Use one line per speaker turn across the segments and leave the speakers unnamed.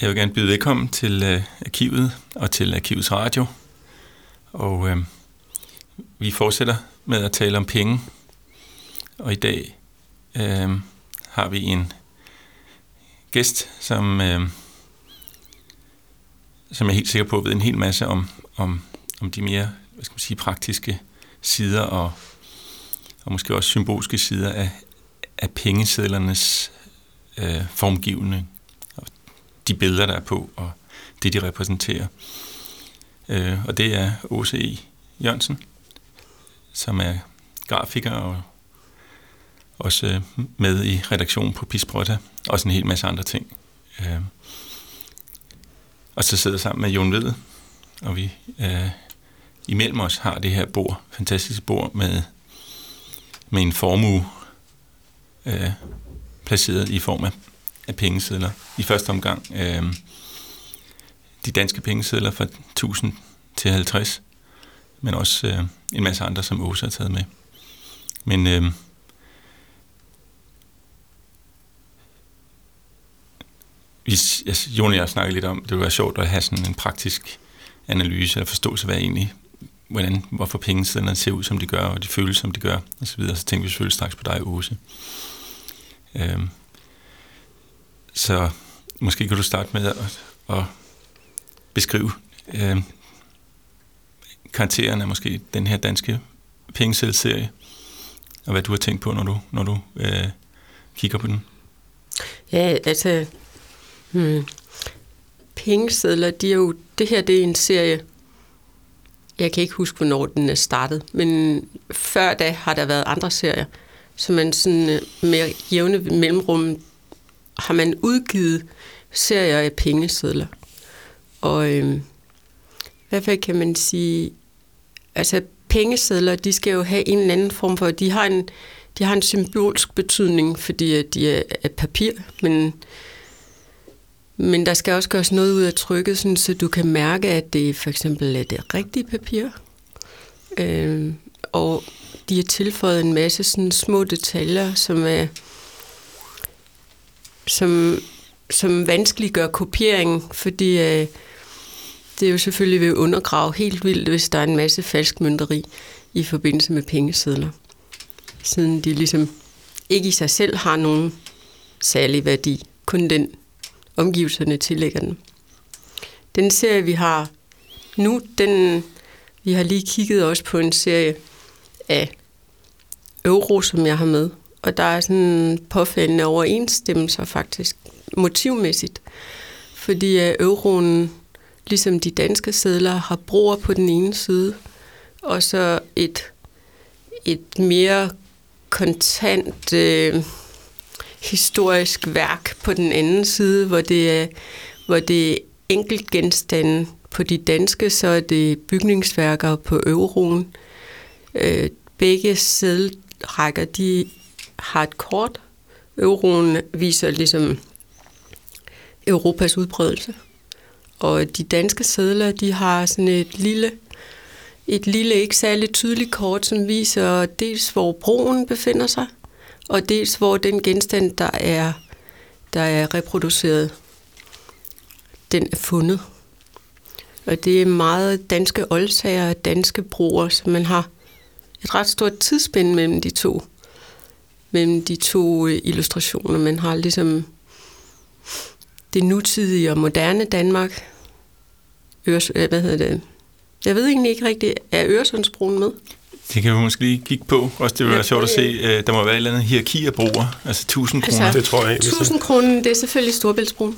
Jeg vil gerne byde velkommen til øh, arkivet og til arkivets radio. Og øh, vi fortsætter med at tale om penge. Og i dag øh, har vi en gæst, som, øh, som jeg er helt sikker på ved en hel masse om, om, om de mere hvad skal man sige, praktiske sider og, og måske også symbolske sider af, af pengesedlernes øh, formgivning de billeder, der er på, og det, de repræsenterer. Øh, og det er OCE Jørgensen, som er grafiker og også øh, med i redaktionen på Pisprotta, og en hel masse andre ting. Øh, og så sidder sammen med Jon Ved, og vi øh, imellem os har det her bord, fantastiske bord med, med en formue øh, placeret i form af af pengesedler. I første omgang øh, de danske pengesedler fra 1000 til 50, men også øh, en masse andre, som Åsa har taget med. Men øh, hvis, altså, Jon og jeg snakker lidt om, det ville være sjovt at have sådan en praktisk analyse, eller forståelse af, hvad egentlig, hvordan, hvorfor pengesedlerne ser ud, som de gør, og de føles, som de gør, og så videre. Så tænker vi selvfølgelig straks på dig, Åse. Øh, så måske kan du starte med at, at beskrive øh, karakteren af måske den her danske pengeselserie, og hvad du har tænkt på, når du, når du øh, kigger på den.
Ja, altså, hmm, pengesedler, de er jo, det her det er en serie, jeg kan ikke huske, hvornår den er startet, men før da har der været andre serier, som man sådan øh, med jævne mellemrum har man udgivet serier af pengesedler. Og øh, hvad kan man sige, altså pengesedler, de skal jo have en eller anden form for, de har en, de har en symbolsk betydning, fordi de er af papir, men, men der skal også gøres noget ud af trykket, sådan, så du kan mærke, at det for eksempel er det rigtige papir. Øh, og de har tilføjet en masse sådan små detaljer, som er som, som vanskeliggør kopiering, fordi øh, det er jo selvfølgelig ved undergrave helt vildt, hvis der er en masse falsk mønteri i forbindelse med pengesedler. Siden de ligesom ikke i sig selv har nogen særlig værdi, kun den omgivelserne tillægger den. Den serie, vi har nu, den, vi har lige kigget også på en serie af euro, som jeg har med, og der er sådan påfældende overensstemmelser faktisk, motivmæssigt. Fordi øh, euroen, ligesom de danske sedler, har broer på den ene side, og så et, et mere kontant øh, historisk værk på den anden side, hvor det er, hvor det er enkelt genstande. På de danske, så er det bygningsværker på euroen. Øh, begge sædrækker, de har et kort. Euroen viser ligesom Europas udbredelse. Og de danske sædler, de har sådan et lille, et lille ikke særlig tydeligt kort, som viser dels, hvor broen befinder sig, og dels, hvor den genstand, der er, der er reproduceret, den er fundet. Og det er meget danske oldsager og danske broer, så man har et ret stort tidsspænd mellem de to mellem de to øh, illustrationer. Man har ligesom det nutidige og moderne Danmark. Øres, øh, hvad hedder det? Jeg ved egentlig ikke rigtigt, er Øresundsbroen med?
Det kan vi måske lige kigge på. Også det vil være ja, sjovt at se. Øh, der må være et eller andet hierarki af broer. Altså 1000 altså, kroner.
Det tror jeg
1000 kroner, det er selvfølgelig Storbæltsbroen.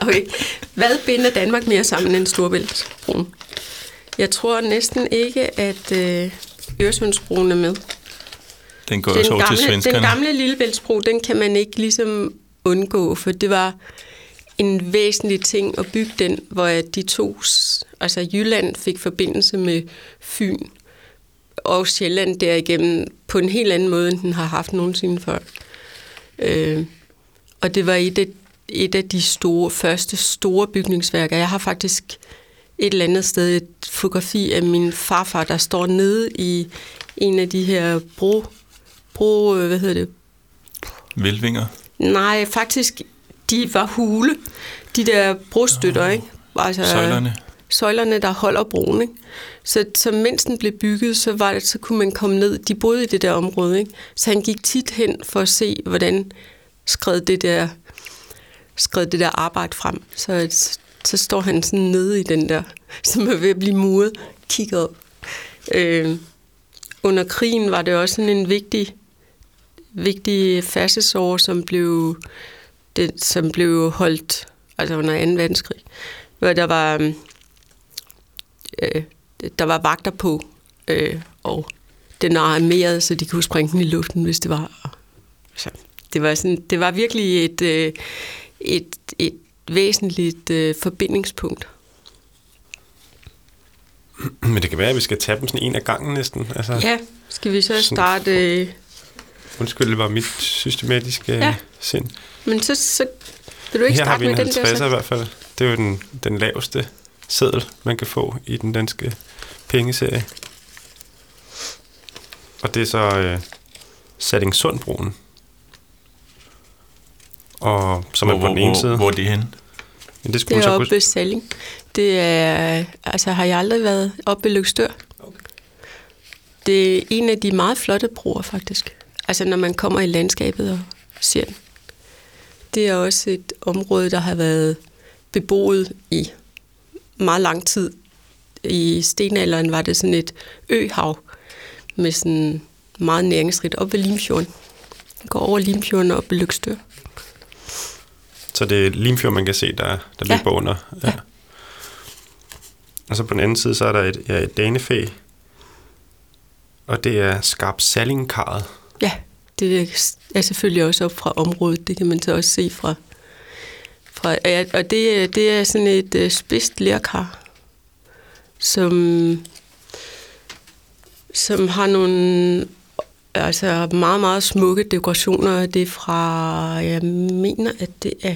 okay. Hvad binder Danmark mere sammen end Storbæltsbroen? Jeg tror næsten ikke, at Øresundsbroen er med.
Den går den også over
gamle,
til svenskerne.
Den gamle Lillebæltsbro, den kan man ikke ligesom undgå, for det var en væsentlig ting at bygge den, hvor de to, altså Jylland fik forbindelse med Fyn og Sjælland derigennem på en helt anden måde, end den har haft nogensinde før. Øh, og det var et af, et af de store, første store bygningsværker. Jeg har faktisk et eller andet sted et fotografi af min farfar, der står nede i en af de her bro bro, øh, hvad hedder det?
Velvinger?
Nej, faktisk de var hule. De der brostøtter, ikke? Altså,
Søjlerne.
søjlerne, der holder broen. Ikke? Så, så mens den blev bygget, så, var det, så kunne man komme ned. De boede i det der område, ikke? så han gik tit hen for at se, hvordan skred det der, skred det der arbejde frem. Så, så står han sådan nede i den der, som er ved at blive muret, kigger op. Øh, under krigen var det også sådan en vigtig, vigtig færdselsår, som blev, det, som blev holdt altså under 2. verdenskrig, hvor der var, øh, der var vagter på, øh, og den armerede, så de kunne springe den i luften, hvis det var. Så det var, sådan, det var virkelig et, øh, et, et væsentligt øh, forbindingspunkt.
Men det kan være, at vi skal tage dem sådan en af gangen næsten. Altså,
Ja, skal vi så starte... Øh,
Undskyld, det var mit systematiske
Ja.
ja. sind.
men så, så vil du ikke
Her har
starte
vi en
med den der
50'er i hvert fald. Det er jo den, den laveste seddel, man kan få i den danske pengeserie. Og det er så øh, Sallingsundbroen. Og som er på den ene
hvor,
side.
Hvor er det henne?
Men det
Det
skulle man
er oppe ved Salling. Det er, altså har jeg aldrig været oppe ved Lykstør. Det er en af de meget flotte broer, faktisk. Altså når man kommer i landskabet og ser den. Det er også et område, der har været beboet i meget lang tid. I stenalderen var det sådan et øhav med sådan meget næringsrigt op ved Limfjorden. Man går over Limfjorden og op ved Lykstør.
Så det er Limfjord, man kan se, der, der
Ja.
løber under.
Ja.
Og så på den anden side, så er der et, ja, et danefæ. Og det er Skarp Sallingkarret.
Ja, det er selvfølgelig også op fra området. Det kan man så også se fra. fra ja, og det, øh, det er sådan et uh, spidst lærkar, som, som har nogle altså meget, meget smukke dekorationer. Det er fra, jeg mener, at det er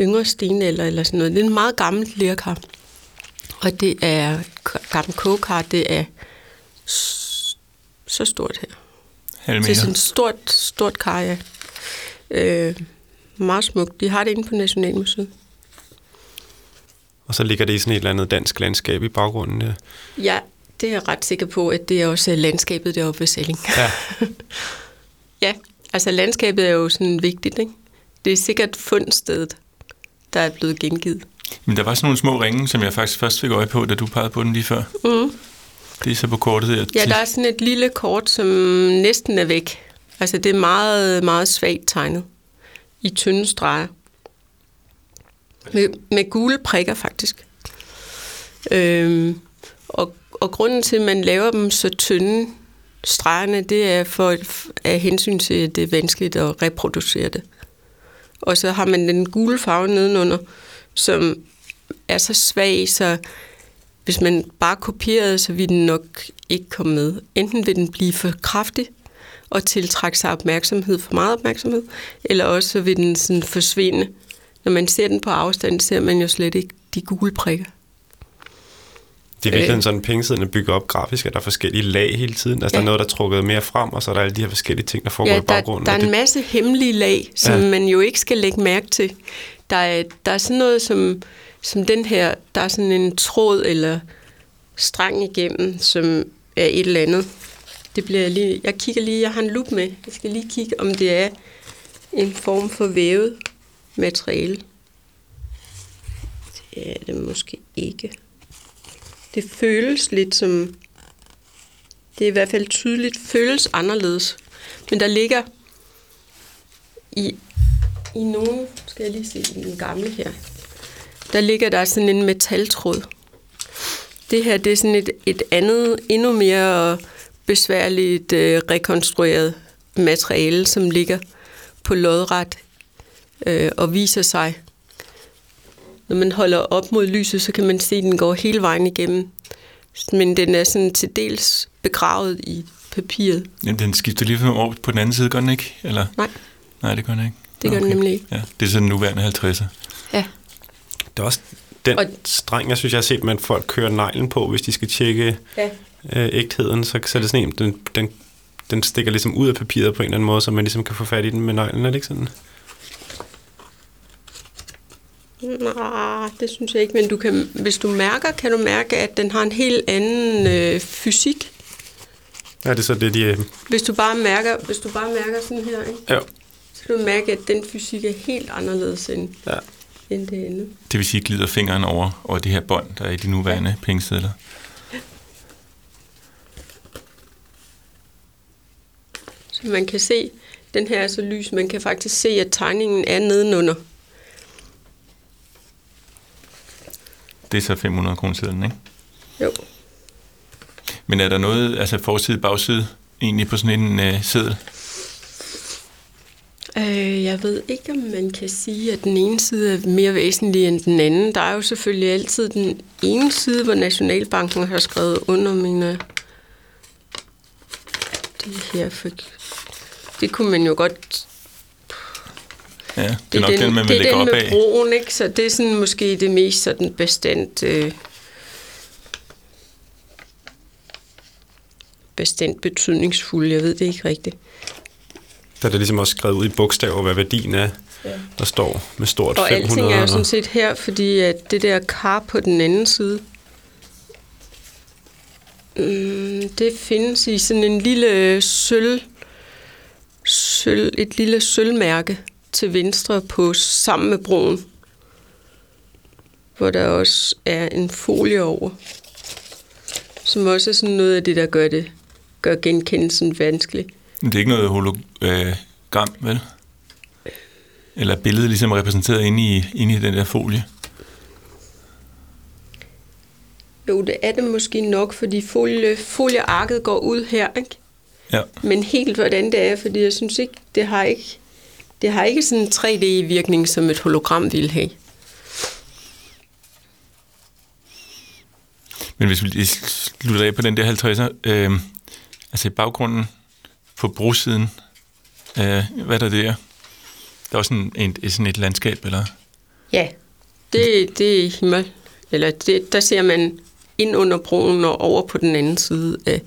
yngre stenalder eller sådan noget. Det er en meget gammel lærkar. Og det er gammel kogekar, det er så stort her.
Halv
Det er sådan
meter.
et stort, stort kar, ja. Øh, meget smukt. De har det inde på Nationalmuseet.
Og så ligger det i sådan et eller andet dansk landskab i baggrunden. Ja.
Ja, det er jeg ret sikker på, at det er også landskabet deroppe ved Salling.
ja.
Ja, altså landskabet er jo sådan vigtigt, ikke? Det er sikkert fundstedet, der er blevet gengivet.
Men der var sådan nogle små ringe, som jeg faktisk først fik øje på, da du pegede på den lige før.
Mm.
Det er så på kortet her.
Ja, der er sådan et lille kort, som næsten er væk. Altså, det er meget, meget svagt tegnet. I tynde streger. Med, med gule prikker, faktisk. Øhm, og, og grunden til, at man laver dem så tynde stregerne, det er for af hensyn til, at det er vanskeligt at reproducere det. Og så har man den gule farve nedenunder, som er så svag, så hvis man bare kopierede, så ville den nok ikke komme med. Enten vil den blive for kraftig og tiltrække sig opmærksomhed, for meget opmærksomhed, eller også så vil den sådan forsvinde. Når man ser den på afstand, ser man jo slet ikke de gule prikker.
Det er virkelig
Øh.
sådan, pengesiden er bygget op grafisk, at der er forskellige lag hele tiden. Altså, ja. Der er noget, der er trukket mere frem, og så er der alle de her forskellige ting, der foregår
Ja,
i baggrunden.
der, der er en
det,
masse hemmelige lag, som
ja.
man jo ikke skal lægge mærke til. Der er, der er sådan noget som, som den her, der er sådan en tråd eller strang igennem, som er et eller andet. Det bliver jeg lige, jeg kigger lige, jeg har en lup med. Jeg skal lige kigge, om det er en form for vævet materiale. Det er det måske ikke. Det føles lidt som... Det er i hvert fald tydeligt, føles anderledes. Men der ligger i, i nogen... Skal jeg lige se den gamle her. Der ligger der sådan en metaltråd. Det her, det er sådan et, et andet, endnu mere besværligt øh, rekonstrueret materiale, som ligger på lodret øh, og viser sig. Når man holder op mod lyset, så kan man se, at den går hele vejen igennem. Men den er sådan til dels begravet i papiret.
Jamen, den skifter lige over på den anden side, gør den ikke? Eller?
Nej.
Nej, det gør den ikke.
Det gør den nemlig ikke.
Ja, det er sådan den nuværende 50'er.
Ja.
Det er også den
Og-
streng, jeg synes, jeg har set, man folk kører neglen på, hvis de skal tjekke
ja.
øh, ægtheden, så, så er det sådan en, den, den, den stikker ligesom ud af papiret på en eller anden måde, så man ligesom kan få fat i den med neglen, er det ikke sådan?
Nej, det synes jeg ikke, men du kan, hvis du mærker, kan du mærke, at den har en helt anden øh, fysik.
Er det så det, de... øh,
Hvis du bare mærker, hvis du bare mærker sådan her, ikke?
Ja.
så kan du mærke, at den fysik er helt anderledes end,
ja.
End det andet.
Det vil sige, glider fingeren over, over det her bånd, der er i de nuværende ja. pengesedler.
Så man kan se, den her er så lys, man kan faktisk se, at tegningen er nedenunder.
Det er så 500 kronesedlen, ikke?
Jo.
Men er der noget, altså forside, bagside, egentlig på sådan en øh, seddel?
Øh, jeg ved ikke, om man kan sige, at den ene side er mere væsentlig end den anden. Der er jo selvfølgelig altid den ene side, hvor Nationalbanken har skrevet under mine... Det her for... Det kunne man jo godt...
Ja, det, det er nok den, man vil
det er den med
af.
broen, ikke? Så det er sådan måske det mest sådan bestandt... Øh, bestandt betydningsfulde. Jeg ved det ikke rigtigt.
Der er det ligesom også skrevet ud i bogstaver, hvad værdien er.
Ja.
Der står med stort
Og
500.
alting er jo
og-
sådan set her, fordi at det der kar på den anden side, mm, det findes i sådan en lille sølv, sølv, et lille sølvmærke til venstre på sammen med broen, hvor der også er en folie over, som også er sådan noget af det, der gør det gør genkendelsen vanskelig.
Men det er ikke noget hologram, vel? Eller er billedet ligesom repræsenteret inde i, inde i den der folie?
Jo, det er det måske nok, fordi folie, foliearket går ud her, ikke?
Ja.
Men helt hvordan det er, fordi jeg synes ikke, det har ikke, det har ikke sådan en 3D-virkning, som et hologram ville have.
Men hvis vi lige slutter af på den der 50'er, øh, altså i baggrunden på brosiden, øh, hvad er der der? Der er også sådan, en, sådan et landskab, eller?
Ja, det, det er himmel. Eller det, der ser man ind under broen og over på den anden side af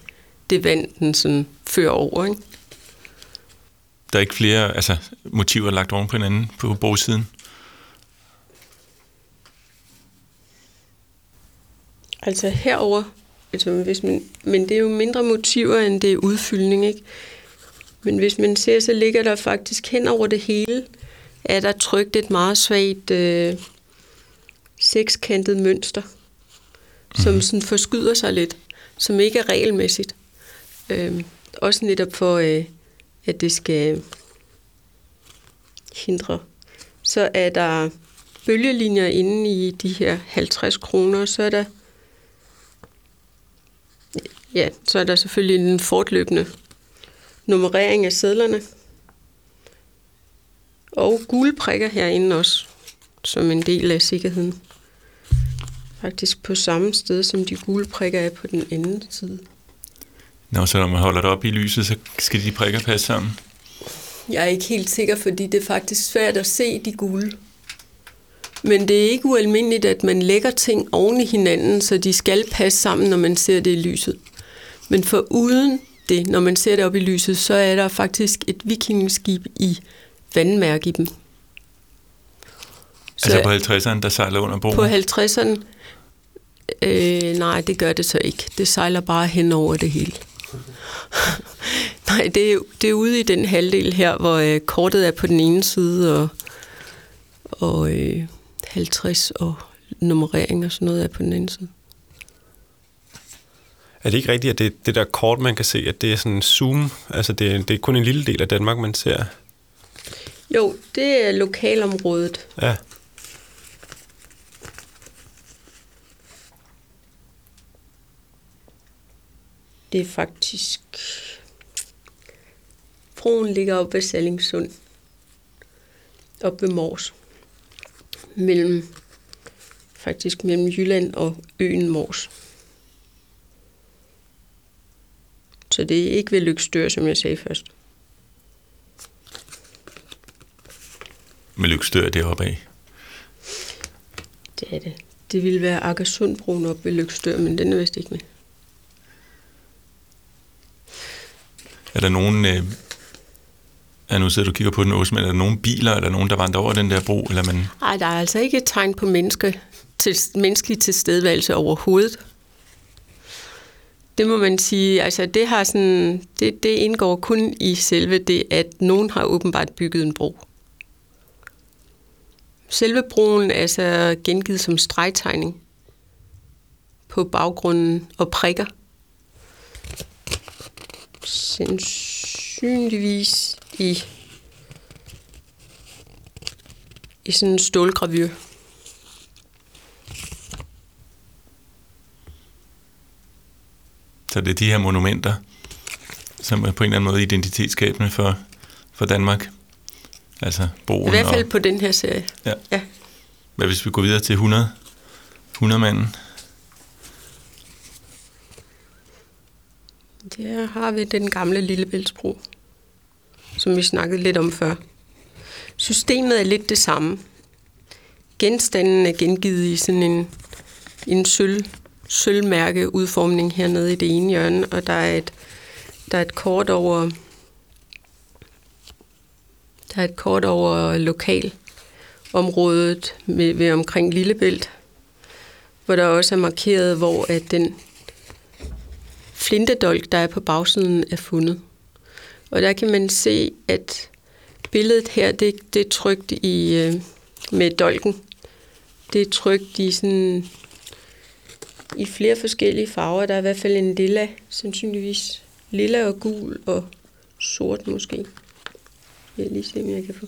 det vand, den sådan fører over. Ikke?
Der er ikke flere altså, motiver lagt oven på hinanden på brogsiden?
Altså herover, altså hvis man, men det er jo mindre motiver, end det er udfyldning, ikke? Men hvis man ser, så ligger der faktisk hen over det hele, er der trykt et meget svagt øh, sekskantet mønster, mm. som sådan forskyder sig lidt, som ikke er regelmæssigt. Øh, også netop for, øh, at det skal hindre. Så er der bølgelinjer inde i de her 50 kroner, så er der Ja, så er der selvfølgelig en fortløbende nummerering af sedlerne. Og gule prikker herinde også, som en del af sikkerheden. Faktisk på samme sted, som de gule prikker er på den anden side.
Nå, så når man holder det op i lyset, så skal de prikker passe sammen?
Jeg er ikke helt sikker, fordi det er faktisk svært at se de gule. Men det er ikke ualmindeligt, at man lægger ting oven i hinanden, så de skal passe sammen, når man ser det i lyset. Men for uden det, når man ser det op i lyset, så er der faktisk et vikingeskib i vandmærke i dem.
Så altså på 50'erne, der sejler under broen?
På 50'erne, øh, nej, det gør det så ikke. Det sejler bare hen over det hele. nej, det er, det er ude i den halvdel her, hvor øh, kortet er på den ene side, og, og øh, 50 og nummerering og sådan noget er på den anden side.
Er det ikke rigtigt, at det, det der kort, man kan se, at det er sådan en zoom? Altså, det, det er kun en lille del af Danmark, man ser?
Jo, det er lokalområdet.
Ja.
Det er faktisk... Broen ligger oppe ved Sallingsund. Oppe ved Mors. Mellem, faktisk mellem Jylland og øen Mors. Så det er ikke ved Lykstør, som jeg sagde først.
Med lykstør deroppe af.
Det er det. Det ville være Akersundbroen oppe ved Lykstør, men den er vist ikke med.
Er der nogen, øh, Ja, nu sidder du og kigger på den også, men er der nogle biler, eller nogen, der vandrer over den der bro? Eller man...
Nej, der er altså ikke et tegn på menneske, til, menneskelig tilstedeværelse overhovedet. Det må man sige, altså det, har sådan, det, det indgår kun i selve det, at nogen har åbenbart bygget en bro. Selve broen er så gengivet som stregtegning på baggrunden og prikker. Sandsynligvis i, i sådan en stålgravyr.
Så det er de her monumenter, som er på en eller anden måde identitetsskabende for, for Danmark. Altså broen
I hvert fald
og,
på den her serie.
Ja.
ja.
Hvad hvis vi går videre til 100? 100 manden.
Der har vi den gamle Lillebæltsbro, som vi snakkede lidt om før. Systemet er lidt det samme. Genstanden er gengivet i sådan en, en sølv, sølvmærkeudformning hernede i det ene hjørne, og der er et, der er et kort over der er et kort over lokalområdet ved, ved omkring Lillebælt, hvor der også er markeret, hvor at den flintedolk, der er på bagsiden, er fundet. Og der kan man se, at billedet her, det, det er trygt i, øh, med dolken. Det er trygt i sådan i flere forskellige farver. Der er i hvert fald en lilla, sandsynligvis lilla og gul og sort måske. Jeg vil lige se, om jeg kan få...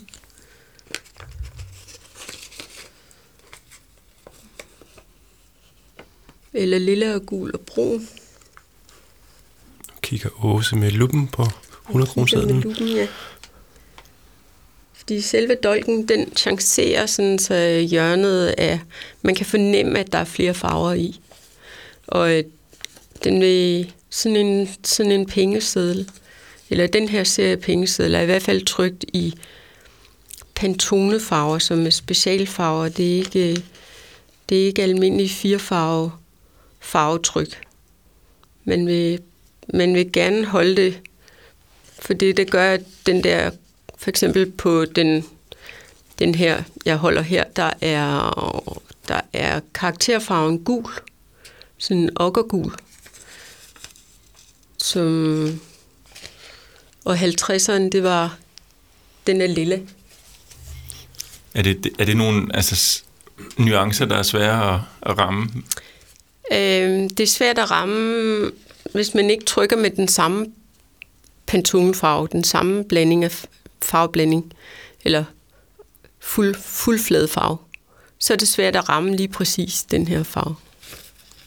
Eller lilla og gul og brun.
Kigger Åse med luppen på 100
Med
kroner
lupen, ja. Fordi selve dolken, den chancerer sådan, så hjørnet er... Man kan fornemme, at der er flere farver i. Og øh, den vil sådan en, sådan en pengeseddel, eller den her serie pengesedler, er i hvert fald trygt i pantonefarver, som er specialfarver. Det er ikke, det er ikke almindelige firefarve farvetryk. Man vil, man vil gerne holde det, for det, det gør, at den der, for eksempel på den, den her, jeg holder her, der er, der er karakterfarven gul, sådan okkergul, som, og 50'eren, det var, den er lille.
Er det, er det nogle altså, nuancer, der er svære at, at ramme?
Øh, det er svært at ramme, hvis man ikke trykker med den samme pantonefarve, den samme blanding af farveblanding, eller fuld, fuldflade farve. Så er det svært at ramme lige præcis den her farve.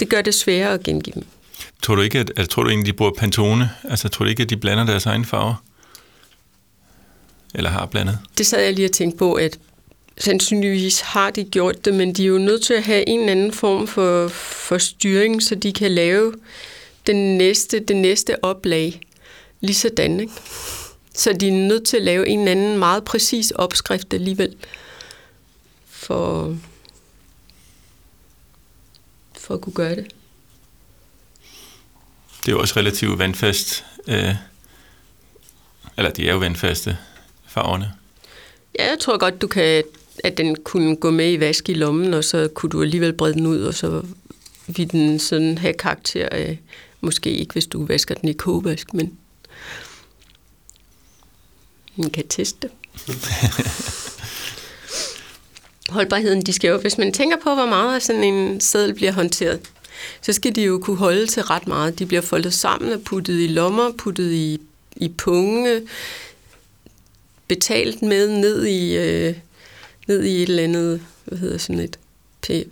Det gør det sværere at gengive dem.
Tror du ikke, at, at tror du egentlig, de bruger Pantone? Altså, tror du ikke, at de blander deres egen farver? Eller har blandet?
Det sad jeg lige og tænkte på, at sandsynligvis har de gjort det, men de er jo nødt til at have en eller anden form for, for styring, så de kan lave den næste, det næste oplag lige sådan, ikke? Så de er nødt til at lave en eller anden meget præcis opskrift alligevel, for, for at kunne gøre det.
Det er jo også relativt vandfast. Øh, eller de er jo vandfaste, farverne.
Ja, jeg tror godt, du kan, at den kunne gå med i vask i lommen, og så kunne du alligevel brede den ud, og så vil den sådan have karakter af, måske ikke, hvis du vasker den i kogevask, men man kan teste. Holdbarheden, de skal jo, hvis man tænker på, hvor meget sådan en seddel bliver håndteret, så skal de jo kunne holde til ret meget. De bliver foldet sammen og puttet i lommer, puttet i, i punge, betalt med ned i, øh, ned i et eller andet, hvad hedder sådan et,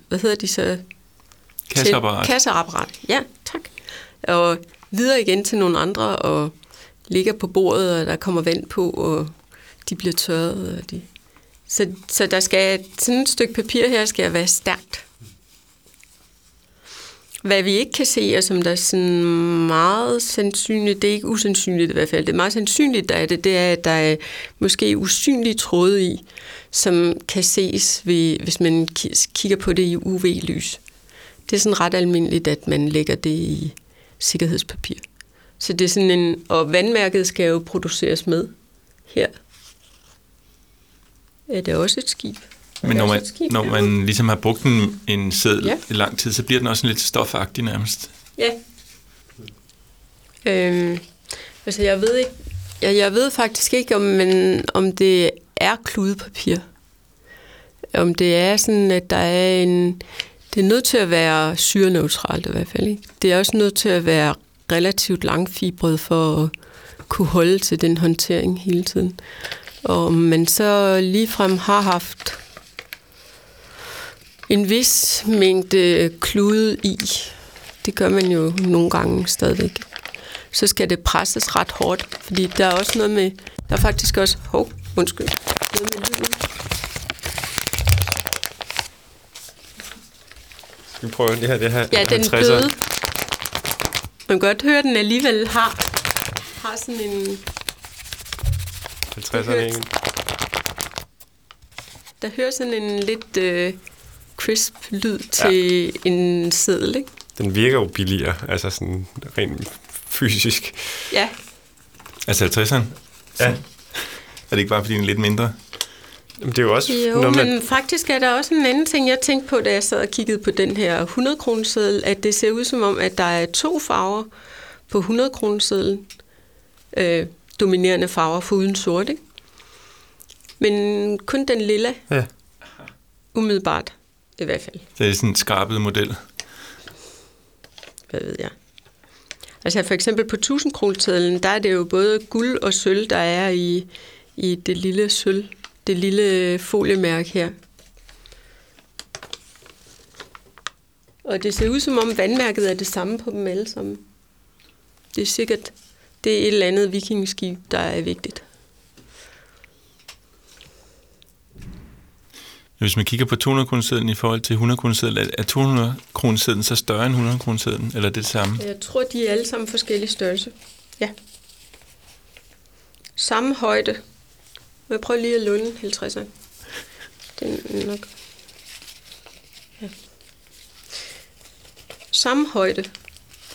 hvad hedder de så?
Kasseapparat.
Kasseapparat, ja, tak. Og videre igen til nogle andre, og ligger på bordet, og der kommer vand på, og de bliver tørret. Og de så, så der skal, sådan et stykke papir her skal være stærkt. Hvad vi ikke kan se, og som der er sådan meget sandsynligt, det er ikke usandsynligt i hvert fald, det er meget sandsynligt, der er det, det er, at der er måske usynlige tråde i, som kan ses, ved, hvis man kigger på det i UV-lys. Det er sådan ret almindeligt, at man lægger det i sikkerhedspapir. Så det er sådan en, og vandmærket skal jo produceres med her er det også et skib?
Men når man,
skib
når man ligesom har brugt en, en seddel
Ja.
i lang tid, så bliver den også lidt stofagtig nærmest.
Ja. Øhm, altså, jeg ved ikke... Jeg, jeg ved faktisk ikke, om, men, om det er kludepapir. Om det er sådan, at der er en... Det er nødt til at være syreneutralt i hvert fald. Ikke? Det er også nødt til at være relativt langfibret for at kunne holde til den håndtering hele tiden. Og man så ligefrem har haft en vis mængde klude i, det gør man jo nogle gange stadigvæk. Så skal det presses ret hårdt, fordi der er også noget med, der er faktisk også, hov, undskyld, noget med lyden.
Skal vi prøve det her? Det her
Ja, den
50'er.
bløde. Man kan godt høre, at den alligevel har, har sådan en,
50'erne,
hørt.
ikke?
der hører sådan en lidt øh, crisp lyd til ja. en seddel, ikke?
Den virker jo billigere, altså sådan rent fysisk.
Ja,
Altså 50'eren?
Ja.
Er det ikke bare, fordi den er lidt mindre?
Men det er jo også
Jo,
noget med...
men faktisk er der også en anden ting, jeg tænkte på, da jeg sad og kiggede på den her 100 kroneseddel, at det ser ud som om, at der er to farver på 100 kronesedlen. Øh, dominerende farver for uden sort, ikke? Men kun den lille,
Ja.
umiddelbart i hvert fald.
Det er sådan en skrabet model.
Hvad ved jeg. Altså for eksempel på 1000 kronesedlen, der er det jo både guld og sølv, der er i, i det lille sølv, det lille foliemærke her. Og det ser ud som om vandmærket er det samme på dem alle sammen. Det er sikkert, det er et eller andet vikingeskib, der er vigtigt.
Hvis man kigger på 200 kronesedlen i forhold til 100 kronesedlen, er 200 kronesedlen så større end 100 kronesedlen, eller er det det samme?
Jeg tror, de er alle sammen forskellige størrelse. Ja. Samme højde. Jeg prøver lige at lunde 50'eren. Den er nok... Ja. Samme højde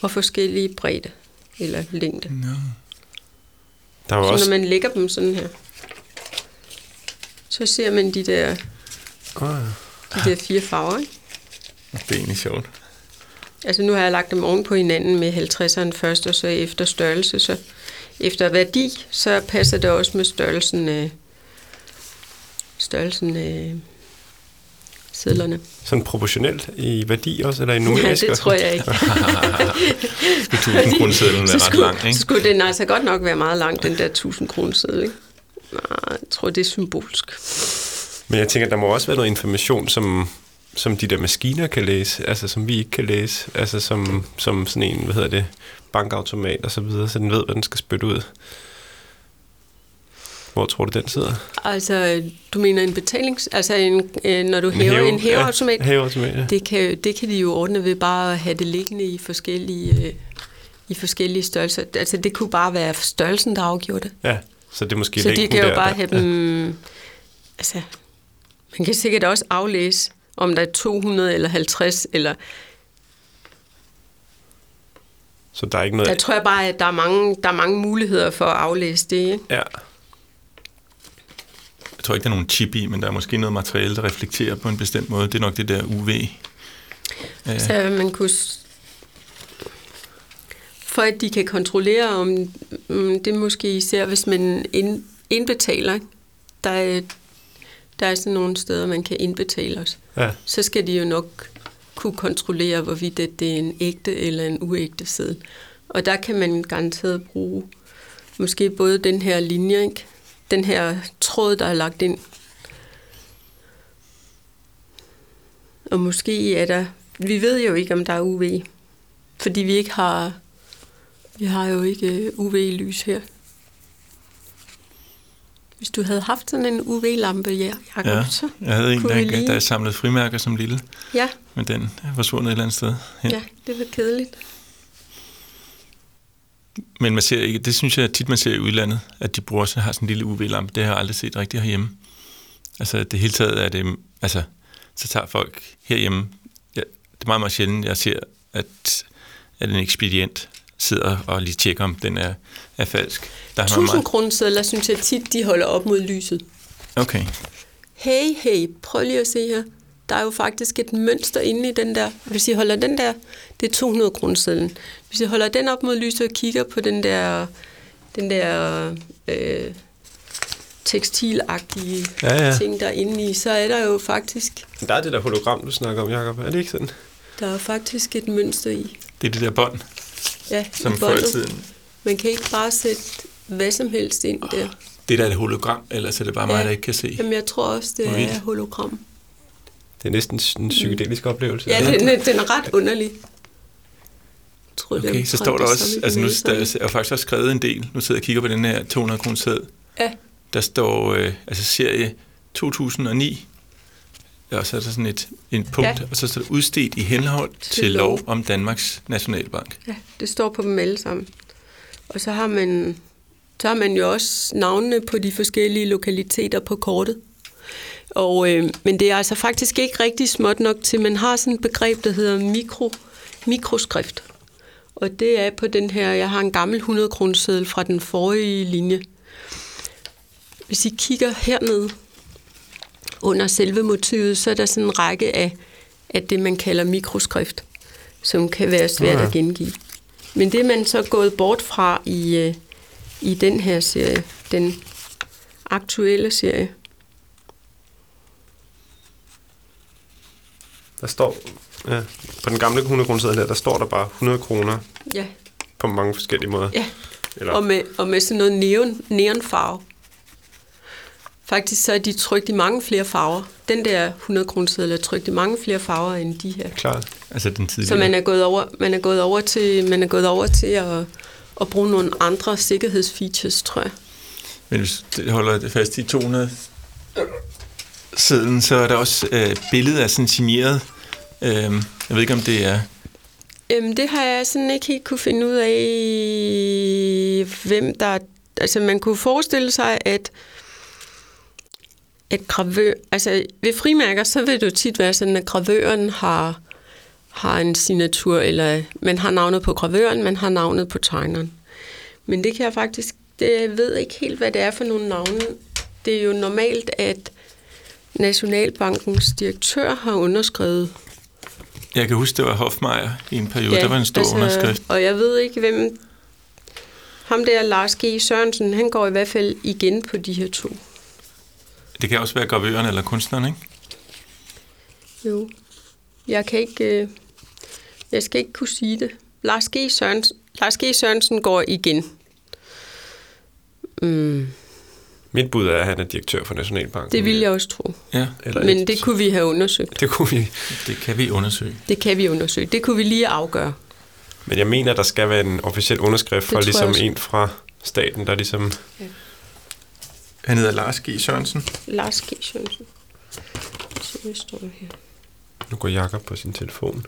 og forskellige bredde eller længde.
No.
Der er jo
Så
også...
når man lægger dem sådan her, så ser man de der,
Oh,
de der fire farver. Ikke?
Det er egentlig sjovt.
Altså nu har jeg lagt dem oven på hinanden med 50'eren først, og så efter størrelse. Så efter værdi, så passer det også med størrelsen af, størrelsen af sedlerne.
sådan proportionelt i værdi også, eller i
Ja,
numerisk
det
også?
tror jeg ikke.
Skulle 1000 kronesedlen
så
være ret
skulle,
lang,
så
ikke?
skulle den altså godt nok være meget lang, den der 1000 kroner ikke? Nej, jeg tror, det er symbolsk.
Men jeg tænker, der må også være noget information, som, som de der maskiner kan læse, altså som vi ikke kan læse, altså som, som sådan en, hvad hedder det, bankautomat og så videre, så den ved, hvad den skal spytte ud. Hvor tror du, den sidder?
Altså, du mener en betalings... Altså, en, øh, når du hæver en hæveautomat,
Ja, hæveautomat, ja.
det, kan, det kan de jo ordne ved bare at have det liggende i forskellige, øh, i forskellige størrelser. Altså, det kunne bare være størrelsen, der afgjorde det.
ja. Så det er måske
Så de kan jo
der,
bare
der-
have dem... Altså, man kan sikkert også aflæse, om der er 200 eller 50, eller...
Så der er ikke noget...
Der tror jeg bare, at der er mange, der er mange muligheder for at aflæse det, ikke?
Ja,
Jeg tror ikke, der er nogen chip i, men der er måske noget materiale, der reflekterer på en bestemt måde. Det er nok det der UV. Øh,
Så man kunne... For at de kan kontrollere, om mm, det måske især, hvis man ind, indbetaler. Der er, der er sådan nogle steder, man kan indbetale os.
ja.
Så skal de jo nok kunne kontrollere, hvorvidt det det er en ægte eller en uægte seddel. Og der kan man garanteret bruge måske både den her linje, ikke? Den her tråd, der er lagt ind. Og måske er der... Vi ved jo ikke, om der er UV, fordi vi ikke har... Vi har jo ikke øh, UV-lys her. Hvis du havde haft sådan en UV-lampe, ja, Jacob,
ja,
så...
jeg havde en, der,
lige-
der er samlet frimærker som lille,
Ja,
men den er forsvundet et eller andet sted hen.
ja, det var kedeligt.
Men man ser ikke, det synes jeg tit, man ser i udlandet, at de bruger så har sådan en lille UV-lampe. Det har jeg aldrig set rigtigt herhjemme. Altså det hele taget er det, altså så tager folk herhjemme, ja, det er meget, meget sjældent, jeg ser, at, at en ekspedient sidder og lige tjekker, om den er, er falsk. Der har man
1000 kroner sedler, synes jeg tit, de holder op mod lyset.
Okay.
hey, hey, prøv lige at se her. Der er jo faktisk et mønster inde i den der. Hvis I holder den der, det er 200 kronesedlen. Hvis I holder den op mod lyset og kigger på den der, den der øh, tekstilagtige
Ja,
ja, ting, der er inde i, så er der jo faktisk,
Der er det der hologram, du snakker om, Jacob. Er det ikke sådan?
der er faktisk et mønster i.
Det er det der bånd,
Ja,
som
i
før i
båndet.
tiden.
Man kan ikke bare sætte hvad som helst ind der.
Det der er et hologram, ellers er det bare mig,
Ja.
der ikke kan se.
Jamen, jeg tror også, det
Hvor
er hologram.
Det er næsten en psykedelisk oplevelse.
Ja, den, er- den er ret underlig. Tror,
Okay, så står der også, altså nu der er faktisk også skrevet en del, nu sidder jeg og kigger på den her 200 kroner sæd,
Ja,
der står øh, altså serie 2009, og så er der sådan et en punkt, ja. Og så står der udstedt i henhold til,
Til
til lov
lov.
om Danmarks Nationalbank.
ja, det står på dem alle sammen. Og så har man, så har man jo også navnene på de forskellige lokaliteter på kortet. Og, øh, men det er altså faktisk ikke rigtig småt nok til, man har sådan et begreb, der hedder mikro, mikroskrift. Og det er på den her, jeg har en gammel 100 kroneseddel fra den forrige linje. Hvis I kigger hernede under selve motivet, så er der sådan en række af, af det, man kalder mikroskrift, som kan være svært
Ja.
at gengive. Men det er man så gået bort fra i, øh, i den her serie, den aktuelle serie.
Der står, ja, på den gamle 100 kroner der, der står der bare 100 kroner
Ja,
på mange forskellige måder.
ja.
Eller,
Og med, og med sådan noget neon, neonfarve. Faktisk så er de trykt i mange flere farver. Den der 100 kroneseddel er trykt i mange flere farver end de her.
klart.
Altså den tidligere.
Så man er gået over, man er gået over til, man er gået over til at, at bruge nogle andre sikkerhedsfeatures, tror jeg.
Men hvis du holder det fast i 200 siden, så er der også øh, billedet af sådan signeret. Øh, jeg ved ikke, om det er...
Øhm, det har jeg sådan ikke helt kunne finde ud af, hvem der... Altså, man kunne forestille sig, at at gravør, altså ved frimærker, så vil det jo tit være sådan, at gravøren har, har en signatur, eller man har navnet på gravøren, man har navnet på tegneren. Men det kan jeg faktisk, det, jeg ved ikke helt, hvad det er for nogle navne. Det er jo normalt, at Nationalbankens direktør har underskrevet
Jeg kan huske, det var Hofmeier i en periode. Ja, der var en stor altså, underskrift.
Og jeg ved ikke, hvem... Ham der, Lars G. Sørensen, han går i hvert fald igen på de her to.
Det kan også være gravøren eller kunstneren, ikke?
Jo. Jeg kan ikke... Øh, jeg skal ikke kunne sige det. Lars G. Sørensen, Lars G. Sørensen går igen. Mm,
Mit bud er, at han er direktør for Nationalbanken.
det vil jeg også tro.
Ja,
Eller
Men
et-
det kunne vi have undersøgt.
Det kunne vi.
det kan vi undersøge.
Det kan vi undersøge. Det kunne vi lige afgøre.
Men jeg mener, der skal være en officiel underskrift
jeg
ligesom en fra staten, der ligesom...
Han hedder Lars G. Sørensen.
Lars G. Sørensen. Så står her?
Nu går Jakob på sin telefon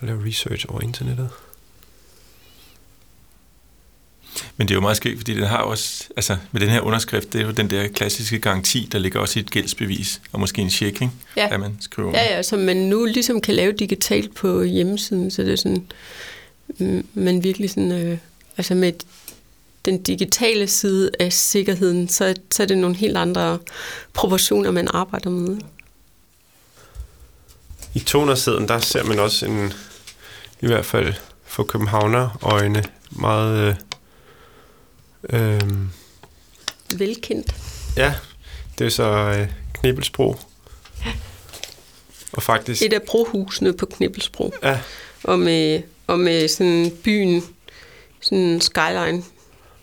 og laver research over internettet.
Men det er jo meget skægt, fordi den har også, altså med den her underskrift, det er jo den der klassiske garanti, der ligger også i et gældsbevis, og måske en check, ikke?
Ja.
At man skriver.
Ja, ja, som man nu ligesom kan lave digitalt på hjemmesiden, så det er sådan, mm, man virkelig sådan, øh, altså med den digitale side af sikkerheden, så, så er det nogle helt andre proportioner, man arbejder med.
I 200-siden, der ser man også en, i hvert fald for københavner øjne, meget... Øh, øh,
Velkendt.
ja, det er så øh, Knibelsbro. Og faktisk...
Et af brohusene på Knibbelsbro,
Ja,
og med, og med sådan byen, sådan skyline.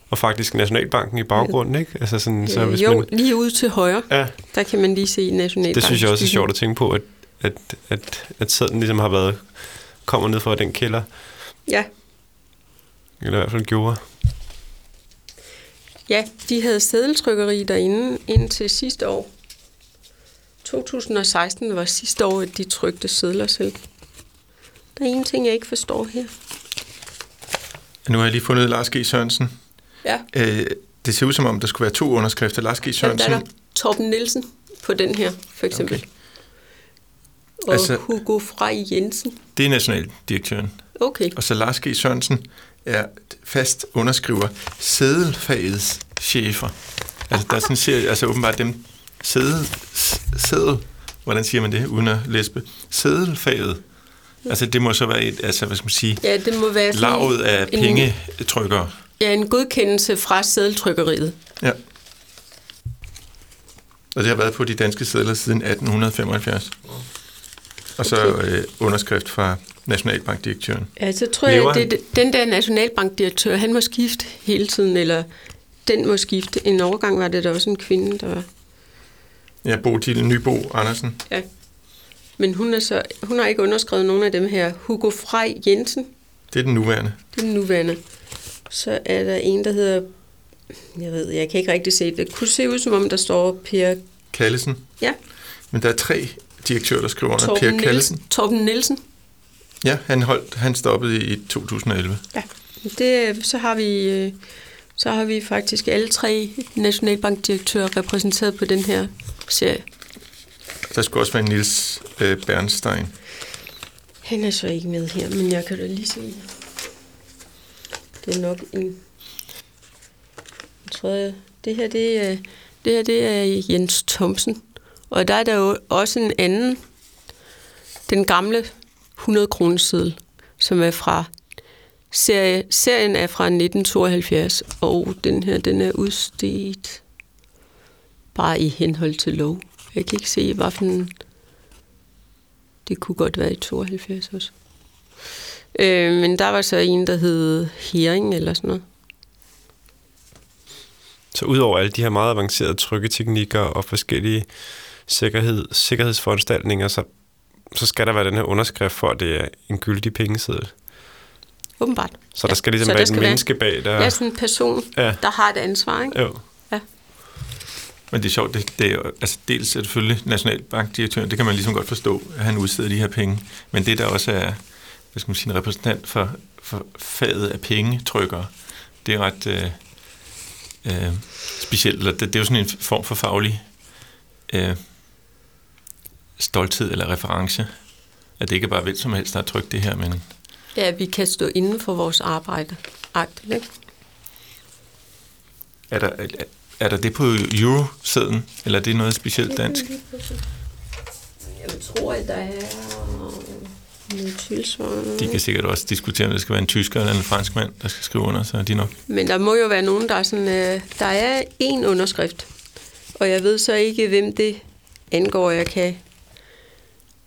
og faktisk Nationalbanken i baggrunden, ikke? Altså sådan, så
Øh,
hvis
jo,
man,
lige ude til højre,
ja,
der kan man lige se Nationalbanken.
det synes jeg også er sjovt at tænke på, at, at, at, at sæden ligesom har været, kommer ned fra den kælder,
Ja,
eller i hvert fald gjorde.
Ja, de havde sædeltrykkeri derinde indtil sidste år. 2016 var sidste år, at de trykte sædler selv. Der er en ting, jeg ikke forstår her.
Nu har jeg lige fundet Lars G. Sørensen.
Ja,
Øh, det ser ud som om, der skulle være to underskrifter. Lars G.
der
Sørensen.
er der Torben Nielsen på den her, for eksempel.
Okay.
Og
Altså-
Hugo Frej Jensen.
Det er nationaldirektøren.
Okay,
Og så Lars G. Sørensen er fast underskriver sædelfagets chefer. Altså, der er sådan, ser, altså åbenbart dem, sædel, sædel, hvordan siger man det, uden at læspe, sædelfaget. Altså det må så være et, altså hvad skal man sige,
Ja, det må være
lavet af
en-
pengetrykkere.
Ja, en godkendelse fra sædeltrykkeriet.
Ja. Og det har været på de danske sædler siden 1875. Og så
Okay.
øh, underskrift fra Nationalbankdirektøren.
Ja, så tror
Lever
jeg, det, den der nationalbankdirektør, han må skifte hele tiden, eller den må skifte. En overgang var det da også en kvinde, der var.
Ja, Bodil Nybo Andersen.
Ja. Men hun, er så, hun har ikke underskrevet nogen af dem her. Hugo Frej Jensen,
Det er den nuværende.
det er den nuværende. Så er der en, der hedder, jeg ved, jeg kan ikke rigtig se det. Det kunne se ud, som om der står Per,
Kallesen.
ja,
Men der er tre direktører, der skriver under.
Torben,
Per
Nielsen.
Kallesen.
Torben Nielsen.
Ja, han, holdt, han stoppede i 2011.
Ja. Det, så har vi... øh, Så har vi faktisk alle tre nationalbankdirektører repræsenteret på den her serie.
Der skulle også være Nils øh, Bernstein.
Han er så ikke med her, men jeg kan da lige se. Det er nok en... Jeg tror, jeg, det her, det er, det her, det er Jens Thomsen. Og der er der jo også en anden, den gamle 100 kroneseddel, som er fra serie, serien er fra 1972, og den her, den er udstedt bare i henhold til lov. Jeg kan ikke se, hvad for en det kunne godt være i 72 også. Øh, men der var så en, der hed Hering eller sådan noget.
Så udover alle de her meget avancerede trykketeknikker og forskellige sikkerhed, sikkerhedsforanstaltninger, så, så skal der være den her underskrift for, at det er en gyldig pengeseddel.
Åbenbart.
Så der skal ligesom
så der
være et
være-
menneske bag, der...
Ja, sådan en person,
Ja.
der har et ansvar, ikke?
Jo.
Men det er sjovt, det, det er jo, altså dels er selvfølgelig Nationalbankdirektøren, det kan man ligesom godt forstå, at han udsteder de her penge. Men det der også er, hvad skal man sige, en repræsentant for, for faget af pengetrykkere, det er ret øh, øh, specielt. Eller det, det er jo sådan en form for faglig øh, stolthed eller reference. At det ikke er bare hvem som helst, der har trykt det her, men
Ja, vi kan stå inden for vores arbejde. Agtigt, ikke?
er der, er, er der det på eurosæden, eller er det noget specielt dansk?
Jeg tror, at der er noget tilsvarende.
De kan sikkert også diskutere, om det skal være en tysker eller en fransk mand, der skal skrive under, så er de nok.
Men der må jo være nogen, der er sådan... Øh, der er én underskrift, og jeg ved så ikke, hvem det angår. Jeg kan,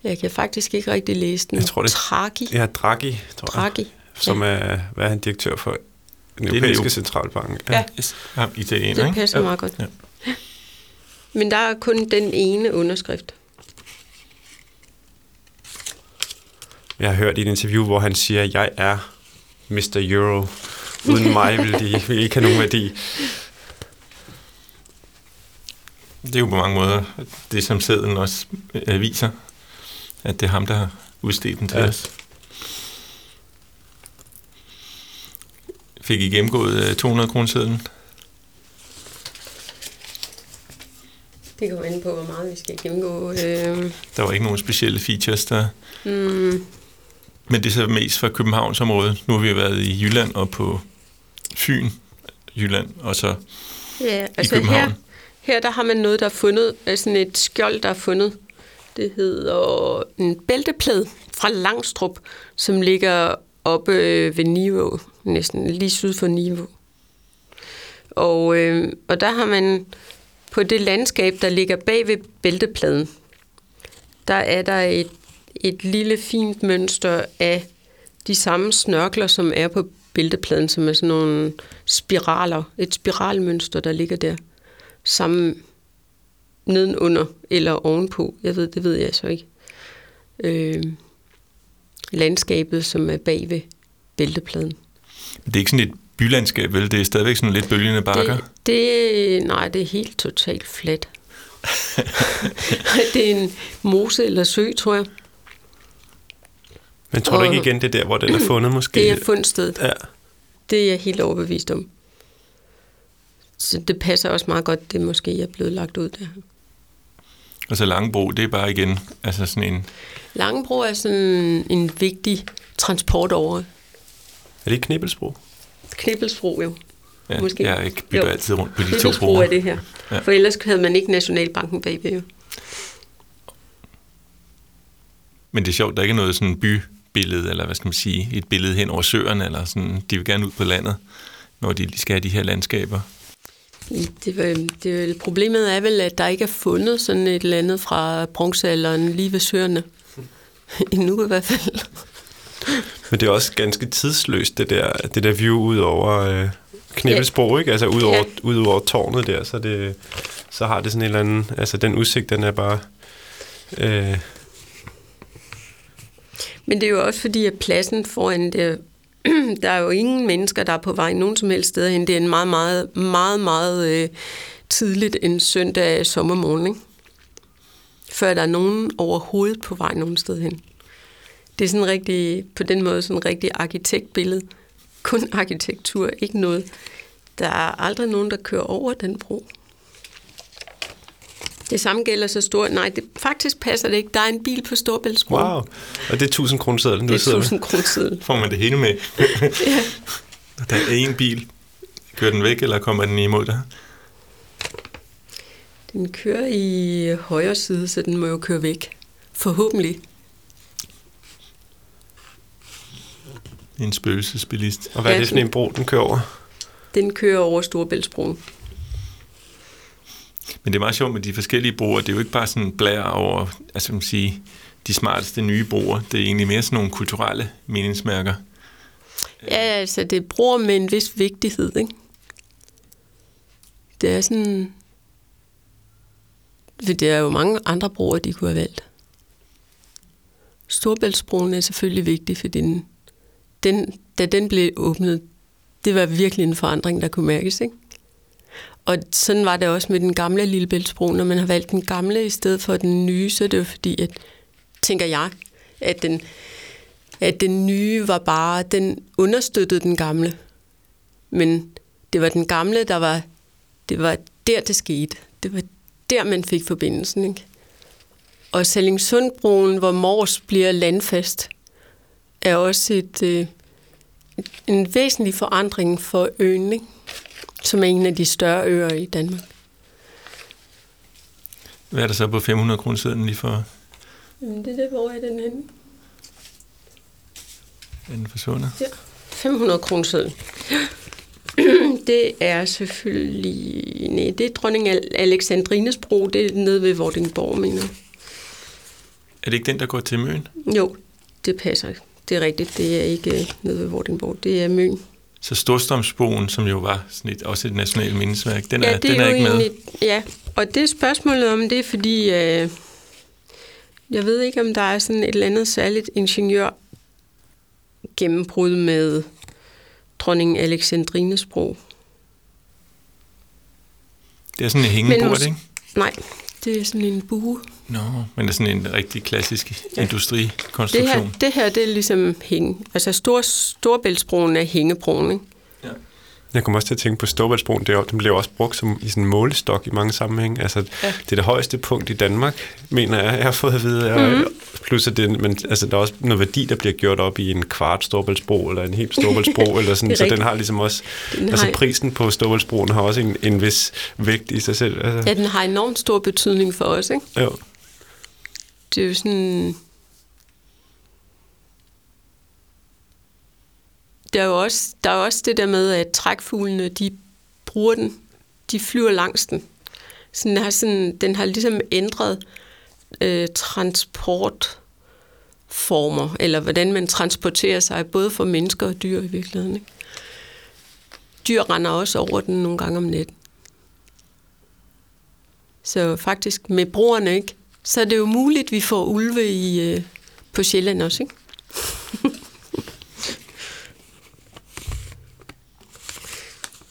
jeg kan faktisk ikke rigtig læse den.
Jeg tror, det-
Tragi.
Ja, Draghi, tror jeg,
Draghi.
som er, hvad er han direktør for? Den
Det er
europæiske centralbank.
Ja.
Ja, italiener,
Det
ikke?
passer
Ja.
meget godt.
Ja.
Men der er kun den ene underskrift.
Jeg har hørt i et interview, hvor han siger, at jeg er Mr. Euro. Uden mig vil de vil ikke have nogen værdi.
Det er jo på mange måder det, som sædlen også øh, viser, at det er ham, der har udstedt den til
Ja.
os. Fik I gennemgået øh, 200 kronesedlen?
Det kommer an på, hvor meget vi skal gennemgå. Øh,
Der var ikke nogen specielle features der.
mm,
Men det er så mest fra Københavnsområdet. Nu har vi været i Jylland og på Fyn, Jylland, og så
ja,
i
altså
København.
her, her der har man noget, der er fundet, altså sådan et skjold, der er fundet. Det hedder en bælteplade fra Langstrup, som ligger oppe øh, ved Niveau, næsten lige syd for Niveau. Og, øh, og der har man på det landskab, der ligger bag ved bæltepladen, der er der et, et lille fint mønster af de samme snørkler, som er på bæltepladen, som er sådan nogle spiraler. Et spiralmønster, der ligger der. Sammen nedenunder eller ovenpå. Jeg ved, det ved jeg så ikke. Øh, landskabet, som er bag ved bæltepladen.
Det er ikke sådan et bylandskab, vel? Det er stadigvæk sådan lidt bølgende bakker.
Det, det, nej, det er helt totalt fladt. det er en mose eller sø, tror jeg.
Men tror du ikke
Og-
igen, det er der, hvor den er fundet måske?
Det er fundstedet.
Ja.
Det er jeg helt overbevist om. Så det passer også meget godt, det måske er blevet lagt ud der.
Og så Langebro, det er bare igen altså sådan en...
Langebro er sådan en vigtig transport over
Er det ikke Knebelsbro?
Knibbelsbro jo.
Ja,
Måske.
Jeg ikke bytter
Jo.
altid rundt på de to broer.
er det her.
Ja.
For ellers havde man ikke Nationalbanken bagved. Jo.
Men det er sjovt, der er ikke noget sådan bybillede, eller hvad skal man sige, et billede hen over søerne, eller sådan, de vil gerne ud på landet, når de skal have de her landskaber.
Det, var, det problemet er vel, at der ikke er fundet sådan et eller andet fra bronzealderen lige ved søerne. Endnu i hvert fald.
Men det er også ganske tidsløst, det der, det der view ud over øh, Knibbelsbro, ikke? Altså ud over,
Ja.
ud over tårnet der, så, det, så har det sådan en eller anden... Altså den udsigt, den er bare... Øh,
Men det er jo også fordi, at pladsen foran det, der er jo ingen mennesker, der er på vej nogen som helst steder hen. Det er en meget, meget, meget, meget øh, tidligt en søndag sommermorgen, ikke? Før der er nogen overhovedet på vej nogen sted hen. Det er sådan rigtig, på den måde sådan en rigtig arkitektbillede. Kun arkitektur, ikke noget. Der er aldrig nogen, der kører over den bro. Det samme gælder så stort. Nej, det, faktisk passer det ikke. Der er en bil på Storbæltsbroen.
wow! Og det er 1000 kroner
Det er
sidder med.
1000 kroner.
Får man det hele med?
Ja.
Der er en bil. Kører den væk, eller kommer den imod dig?
Den kører i højre side, så den må jo køre væk. Forhåbentlig.
Er en spøgelsesbilist.
Og hvad er
Ja,
det for en bro, den kører over?
Den kører over Storebæltsbroen.
Men det er meget sjovt med de forskellige broer. Det er jo ikke bare sådan blær over, altså man sige, de smarteste nye broer. Det er egentlig mere sådan nogle kulturelle meningsmærker.
Ja, altså det broer med en vis vigtighed, ikke? Det er sådan... For det er jo mange andre broer, de kunne have valgt. Storbæltsbroen er selvfølgelig vigtig, fordi den, den, da den blev åbnet, det var virkelig en forandring, der kunne mærkes, ikke? Og sådan var det også med den gamle Lillebæltsbro. Når man har valgt den gamle i stedet for den nye, så er det jo fordi, at, tænker jeg, at den, at den nye var bare, den understøttede den gamle. Men det var den gamle, der var, det var der, det skete. Det var der, man fik forbindelsen, ikke? Og Sallingsundbroen, hvor Mors bliver landfast, er også et, øh, en væsentlig forandring for øen, ikke? Som er en af de større øer i Danmark.
Hvad er der så på 500 kroner siden lige for,
Jamen, det er det, hvor er den henne?
er den forsvundet?
500 kroner. Det er selvfølgelig... Nej, det er dronning Al- Alexandrines bro. Det er nede ved Vordingborg, mener.
Er det ikke den, der går til Møn?
Jo, det passer. Det er rigtigt. Det er ikke øh, nede ved Vordingborg. Det er Møn.
Så Storstrømsbroen, som jo var sådan et, også et nationalt mindesværk, den er,
ja, det
den
er,
er ikke med.
egentlig, Ja, og det er spørgsmålet om, det er fordi... Øh, jeg ved ikke, om der er sådan et eller andet særligt ingeniør gennembrud med dronning Alexandrines bro.
Det er sådan en hængebord, ikke?
Nej, det er sådan en bue.
Nå, men det er sådan en rigtig klassisk
Ja.
ja.
Det
industrikonstruktion.
her, det her, det er ligesom hænge. Altså Stor, Storbæltsbroen er hængebroen, ikke?
Jeg kommer også til at tænke på Storbæltsbroen. Det er Den bliver jo også brugt som i sådan en målestok i mange sammenhæng. Altså,
Ja.
det er det højeste punkt i Danmark, mener jeg, jeg har fået at vide.
Mhm.
Mm-hmm. Plus, at det, men, altså, der er også noget værdi, der bliver gjort op i en kvart Storbæltsbro, eller en helt Storbæltsbro, eller sådan. Så den har ligesom også...
Den
Altså,
har,
prisen på Storbæltsbroen har også en, en vis vægt i sig selv. Altså,
ja, den har enormt stor betydning for os, ikke?
jo.
Det er jo sådan... Der er jo også, der er også det der med, at trækfuglene, de bruger den. De flyver langs den. Så den har, sådan, den har ligesom ændret øh, transportformer, eller hvordan man transporterer sig, både for mennesker og dyr i virkeligheden. Ikke? Dyr render også over den nogle gange om natten. Så faktisk med broerne, ikke? så er det jo muligt, at vi får ulve i, øh, på Sjælland også. Ikke?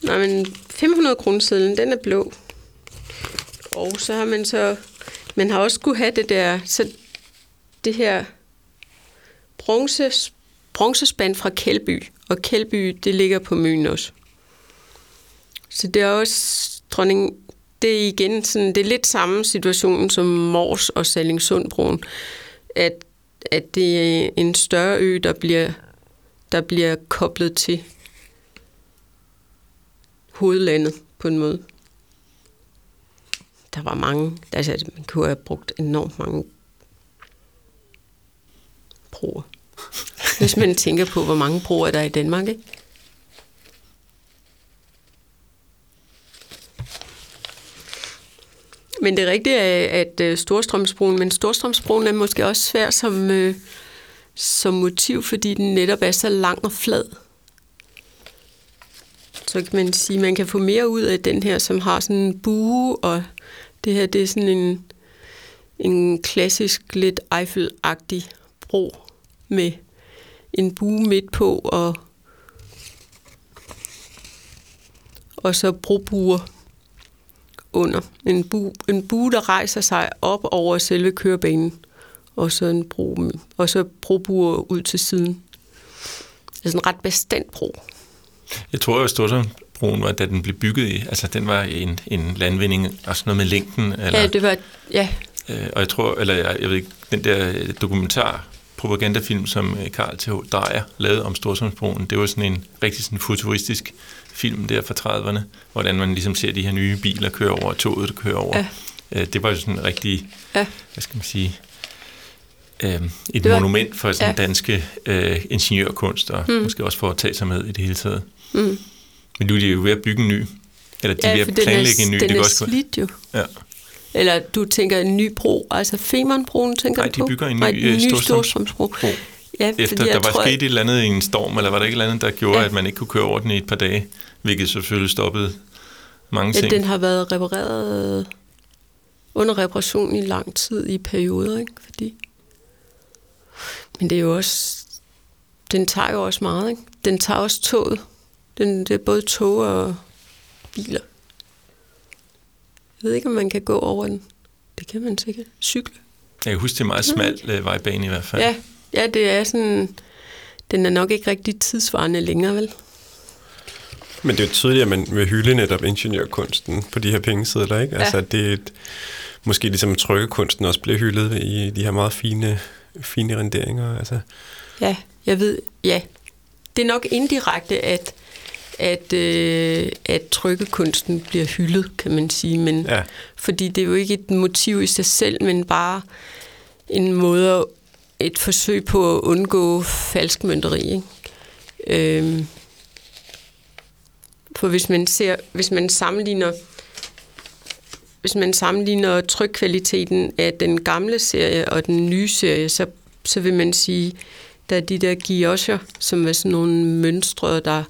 Nå, men 500 kronesedlen, den er blå. Og så har man så, man har også kunne have det der, så det her bronze, bronzespand fra Kældby. Og Kældby, det ligger på Møn også. Så det er også dronning, det er igen sådan, det er lidt samme situation som Mors og Sallingsundbroen, at, at det er en større ø, der bliver, der bliver koblet til hovedlandet på en måde. Der var mange, altså man kunne have brugt enormt mange broer. Hvis man tænker på, hvor mange broer der er i Danmark, ikke? Men det rigtige er at øh, Storstrømsbroen, men Storstrømsbroen er måske også svær som, øh, som motiv, fordi den netop er så lang og flad. Så kan man sige, at man kan få mere ud af den her, som har sådan en bue, og det her det er sådan en, en klassisk, lidt Eiffel-agtig bro med en bue midt på, og, og så brobuer under. En bue, en bue, der rejser sig op over selve kørebanen, og så en bro, og så brobuer ud til siden. Det er sådan en ret bestandt bro.
Jeg tror jo, at Storstrømbroen var, da den blev bygget i, altså den var en, en landvinding, også noget med længden. Eller,
Ja, det var, ja,
øh, og jeg tror, eller jeg, jeg ved ikke, den der dokumentar, propagandafilm, som øh, Karl T.H. Dreyer lavede om Storstrømsbroen, det var sådan en rigtig sådan futuristisk film der fra 30'erne, hvordan man ligesom ser de her nye biler køre over, og toget der kører over.
Ja.
Øh, det var jo sådan en rigtig,
ja.
hvad skal man sige, øh, et
Det
var- monument for sådan
ja.
danske øh, ingeniørkunst, og mm. måske også for at tage sig med i det hele taget.
Mm.
Men nu er de jo ved at bygge en ny, eller de er
ja
ved
for
at planlægge
er,
en ny.
den
det
er
også,
slidt jo.
ja.
Eller du tænker en ny bro, altså Femernbroen tænker
Nej,
du
de
på?
bygger en ny,
Nej,
øh,
en ny
Storstrøms-
Storstrømsbro.
Bro.
Ja,
Efter
fordi
der var
tror,
sket et eller andet i en storm, eller var der ikke et eller andet, der gjorde,
Ja.
at man ikke kunne køre over den i et par dage, hvilket selvfølgelig stoppede mange
Ja,
ting.
den har været repareret under reparation i lang tid i perioder, ikke? Fordi... Men det er jo også... Den tager jo også meget, ikke? Den tager også toget. Den, det er både tog og biler. Jeg ved ikke, om man kan gå over den. Det kan man sikkert. Cykle.
Jeg kan huske, det er meget smal øh, vejbane i hvert fald.
Ja, ja, det er sådan... Den er nok ikke rigtig tidsvarende længere, vel?
Men det er jo tydeligt, at man vil hylde netop ingeniørkunsten på de her pengesedler, ikke?
Ja.
Altså, det er et, måske ligesom trykkekunsten også bliver hyldet i de her meget fine, fine renderinger. Altså,
Ja, jeg ved, ja. Det er nok indirekte, at, at, øh, at trykkekunsten bliver hyldet, kan man sige. Men,
ja.
Fordi det er jo ikke et motiv i sig selv, men bare en måde, at- et forsøg på at undgå falskmønteri. Ikke? Øhm, for hvis man ser, hvis man sammenligner hvis man sammenligner trykkvaliteten af den gamle serie og den nye serie, så, så vil man sige, der er de der guillocher, som er sådan nogle mønstre, der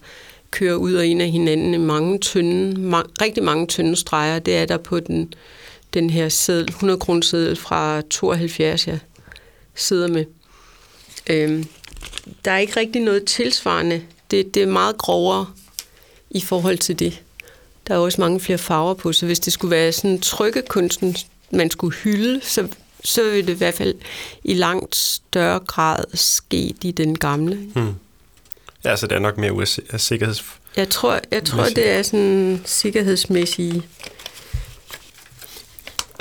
kører ud og ind af hinanden i mange tynde, ma- rigtig mange tynde streger. Det er der på den, den her seddel, 100 kr. seddel fra 72, jeg sidder med. Øhm, der er ikke rigtig noget tilsvarende. Det, det er meget grovere i forhold til det. Der er også mange flere farver på, så hvis det skulle være sådan trykkekunsten, man skulle hylde, så, så ville det i hvert fald i langt større grad ske i den gamle.
Hmm. Ja, så det er nok mere US sikkerheds...
Jeg tror, jeg tror det er sådan sikkerhedsmæssige...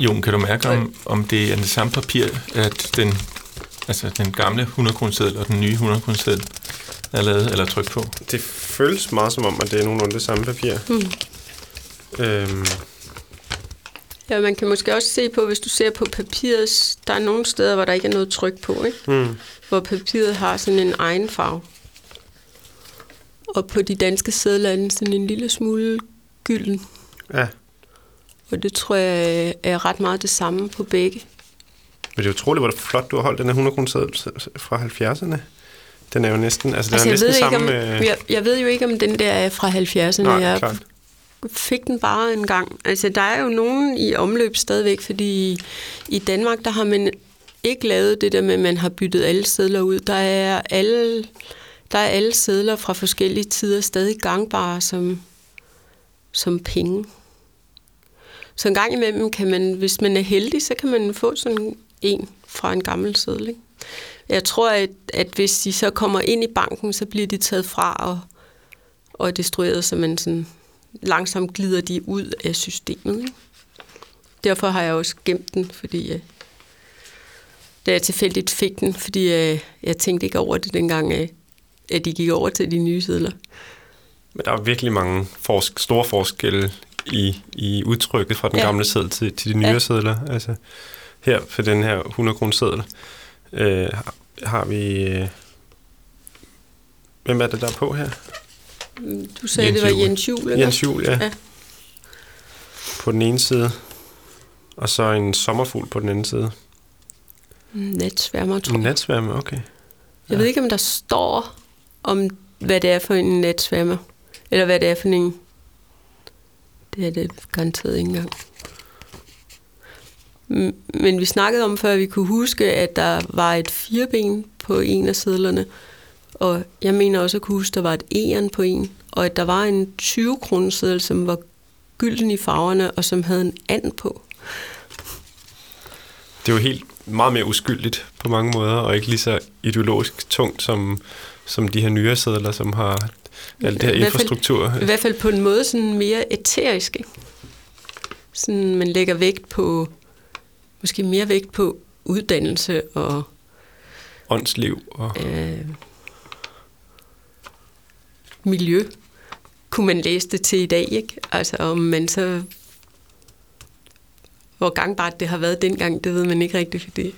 Jon, kan du mærke, om, om det er det samme papir, at den, altså den gamle 100 kroneseddel og den nye 100 kroneseddel er lavet eller trykt på?
Det føles meget som om, at det er nogenlunde det samme papir.
Hmm.
Øhm,
Ja, man kan måske også se på, hvis du ser på papiret, der er nogle steder, hvor der ikke er noget tryk på, ikke?
hmm.
hvor papiret har sådan en egen farve. Og på de danske sædler er den sådan en lille smule gylden.
Ja,
Og det tror jeg er ret meget det samme på begge.
men det er utroligt, hvor flot du har holdt den her 100 kroneseddel fra 70'erne. Den er jo næsten... Altså, den
Altså,
er
jeg,
næsten
ved ikke,
samme...
om,
øh,
jeg, jeg ved jo ikke, om den der er fra 70'erne.
Nej,
jeg
klart.
fik den bare en gang. Altså, der er jo nogen i omløb stadigvæk, fordi i, i Danmark, der har man ikke lavet det der med, at man har byttet alle sædler ud. Der er alle, der er alle sedler fra forskellige tider stadig gangbare som, som penge. Så en gang imellem kan man, hvis man er heldig, så kan man få sådan en fra en gammel seddel. Ikke? Jeg tror, at, at hvis de så kommer ind i banken, så bliver de taget fra og, og destrueret, så man sådan langsomt glider de ud af systemet. Ikke? Derfor har jeg også gemt den, fordi øh, da jeg tilfældigt fik den, fordi øh, jeg tænkte ikke over det dengang, øh, at de gik over til de nye sedler.
Men der er virkelig mange forsk- store forskelle i, i udtrykket fra den
Ja.
gamle seddel til, til de nye
Ja.
ja. sedler. Altså, her for den her 100 kroner seddel øh, har- vi... Øh, hvem er det, der er på her?
Du sagde,
Jens
det var. Jens ikke?
Jens Juel, ja.
Ja.
På den ene side. Og så en sommerfugl på den anden side.
Mm, Natsværmer, tror jeg.
natsværme, okay.
Jeg ved ikke, om der står om, hvad det er for en natsværmer. Eller hvad det er for en... Det er det garanteret ikke engang. Men vi snakkede om før, vi kunne huske, at der var et fireben på en af sædlerne. Og jeg mener også at kunne huske, at der var et eren på en. Og at der var en 20 kroneseddel, som var gylden i farverne, og som havde en and på.
Det er jo helt meget mere uskyldigt på mange måder, og ikke lige så ideologisk tungt som, som de her nye sædler, som har alt det her infrastruktur.
I hvert fald på en måde sådan mere æterisk. Ikke? Sådan, man lægger vægt på, måske mere vægt på uddannelse og
Åndsliv. Og,
øh, miljø. Kunne man læse det til i dag, ikke? Altså om man så... Hvor gangbart det har været dengang, det ved man ikke rigtigt, fordi...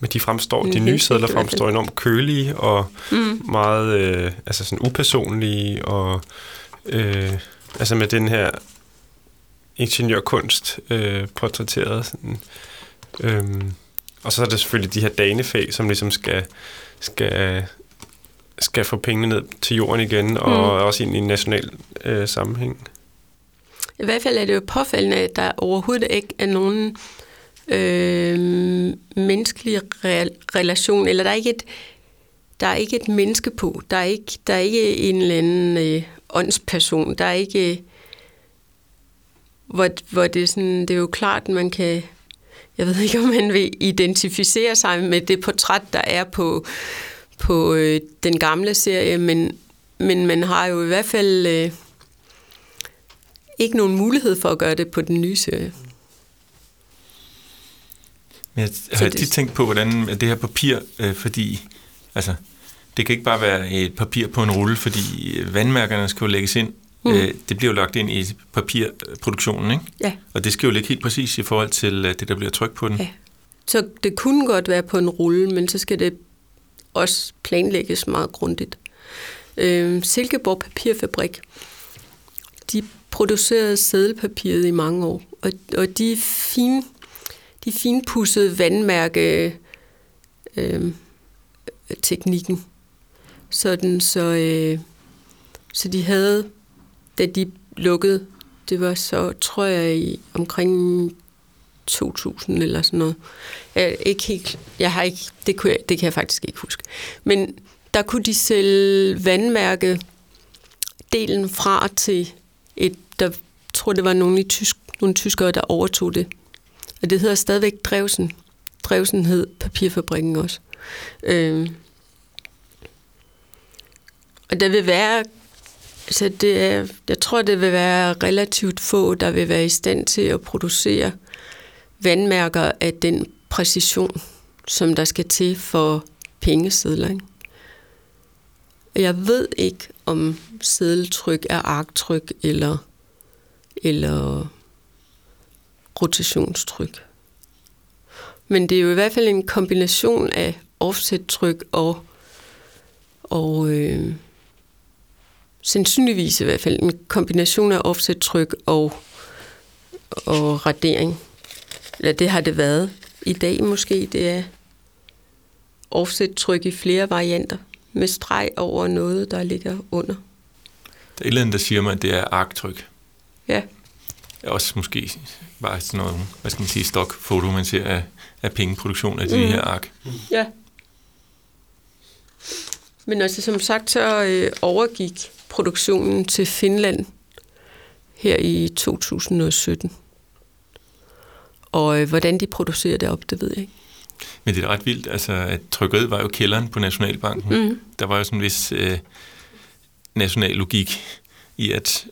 men de fremstår, de nye sædler fremstår enormt kølige og
Mm.
meget øh, altså sådan upersonlige og øh, altså med den her ingeniørkunst øh, portrætteret. Sådan, øhm, og så er det selvfølgelig de her danefag, som ligesom skal, skal, skal få pengene ned til jorden igen, og
Mm.
også ind i en national øh, sammenhæng.
I hvert fald er det jo påfaldende, at der overhovedet ikke er nogen øh, øh, menneskelig re- relation, eller der er ikke et, der er ikke et menneske på. Der er ikke, der er ikke en eller anden øh, åndsperson. Der er ikke... Hvor, hvor det, er sådan, det er jo klart, at man kan... Jeg ved ikke, om man vil identificere sig med det portræt, der er på, på øh, den gamle serie, men, men man har jo i hvert fald... Øh, ikke nogen mulighed for at gøre det på den nye serie.
Men jeg har tit tænkt på, hvordan det her papir, øh, fordi altså, det kan ikke bare være et papir på en rulle, fordi øh, vandmærkerne skal jo lægges ind.
Mm.
Øh, det bliver jo lagt ind i papirproduktionen, ikke?
Ja.
Og det skal jo ligge helt præcis i forhold til øh, det, der bliver trykt på den.
Ja. Så det kunne godt være på en rulle, men så skal det også planlægges meget grundigt. Øh, Silkeborg Papirfabrik, de producerede sædelpapiret i mange år, og, og de fine, de finpudsede vandmærke øh, teknikken, sådan så, øh, så de havde, da de lukkede, det var så, tror jeg, i omkring 2000 eller sådan noget. Jeg, ikke helt, jeg har ikke, det, kunne jeg, det kan jeg faktisk ikke huske. Men der kunne de sælge vandmærke delen fra til et, der tror det var nogle, i tysk, nogle tyskere, der overtog det. Og det hedder stadigvæk Drevsen. Drevsen hed papirfabrikken også. Øhm. Og der vil være, så det er, jeg tror, det vil være relativt få, der vil være i stand til at producere vandmærker af den præcision, som der skal til for pengesedler. Ikke? Jeg ved ikke, om sedeltryk er arktryk eller, eller rotationstryk. Men det er jo i hvert fald en kombination af offset-tryk og, og øh, sandsynligvis i hvert fald en kombination af offset-tryk og, og radering. Eller det har det været. I dag måske det er offset-tryk i flere varianter med streg over noget, der ligger under.
Der er et eller andet, der siger mig, at det er arktryk.
Ja.
Også måske bare sådan noget, hvad skal man sige, stokfoto, man ser af, af pengeproduktion af de
Mhm.
her ark.
Ja. Men altså, som sagt, så øh, overgik produktionen til Finland her i 2017. Og øh, hvordan de producerer det op, det ved jeg ikke.
Men det er ret vildt, altså, at trykkeriet var jo kælderen på Nationalbanken.
Mm.
Der var jo sådan en vis øh, national logik i, at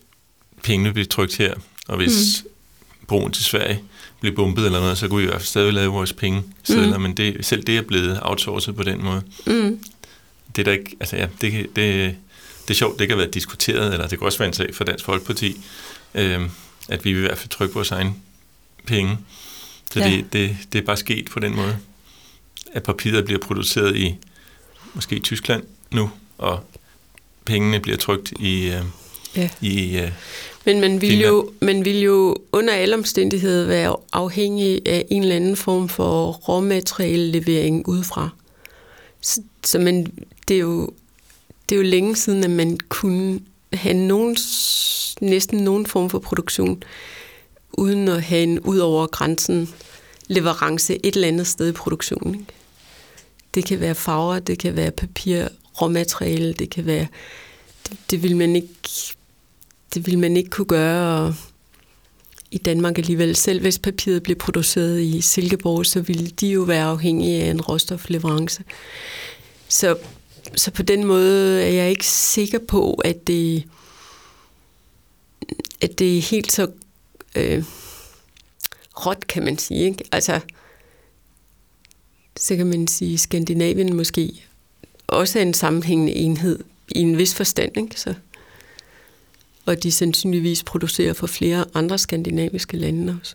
pengene blev trykt her, og hvis mm. Broen til Sverige blev bumpet eller noget, så kunne vi i hvert fald stadig lave vores penge sedler, mm. men det, selv det er blevet outsourcet på den måde.
Mm.
Det er der ikke, altså ja, det, kan- det, det er sjovt, det ikke har været diskuteret, eller det kan også være en sag for Dansk Folkeparti, øh, at vi vil i hvert fald trykke vores egen penge. Så
Ja.
det, det, det er bare sket på den måde, at papiret bliver produceret i måske Tyskland nu, og pengene bliver trykt i, øh,
Ja.
i øh,
Men man vil,
Finland.
jo, man vil jo under alle omstændigheder være afhængig af en eller anden form for råmateriale-levering udefra. Så, så man, det, er jo, det er jo længe siden, at man kunne have nogen, næsten nogen form for produktion, uden at have en ud over grænsen leverance et eller andet sted i produktionen. Ikke? Det kan være farver, det kan være papir, råmateriale, det kan være... Det, det vil man ikke det ville man ikke kunne gøre i Danmark alligevel. Selv hvis papiret blev produceret i Silkeborg, så ville de jo være afhængige af en råstofleverance. Så, så på den måde er jeg ikke sikker på, at det, at det er helt så øh, råt, kan man sige. Ikke? Altså, så kan man sige, Skandinavien måske også er en sammenhængende enhed i en vis forstand. Ikke? Så, og de sandsynligvis producerer for flere andre skandinaviske lande også.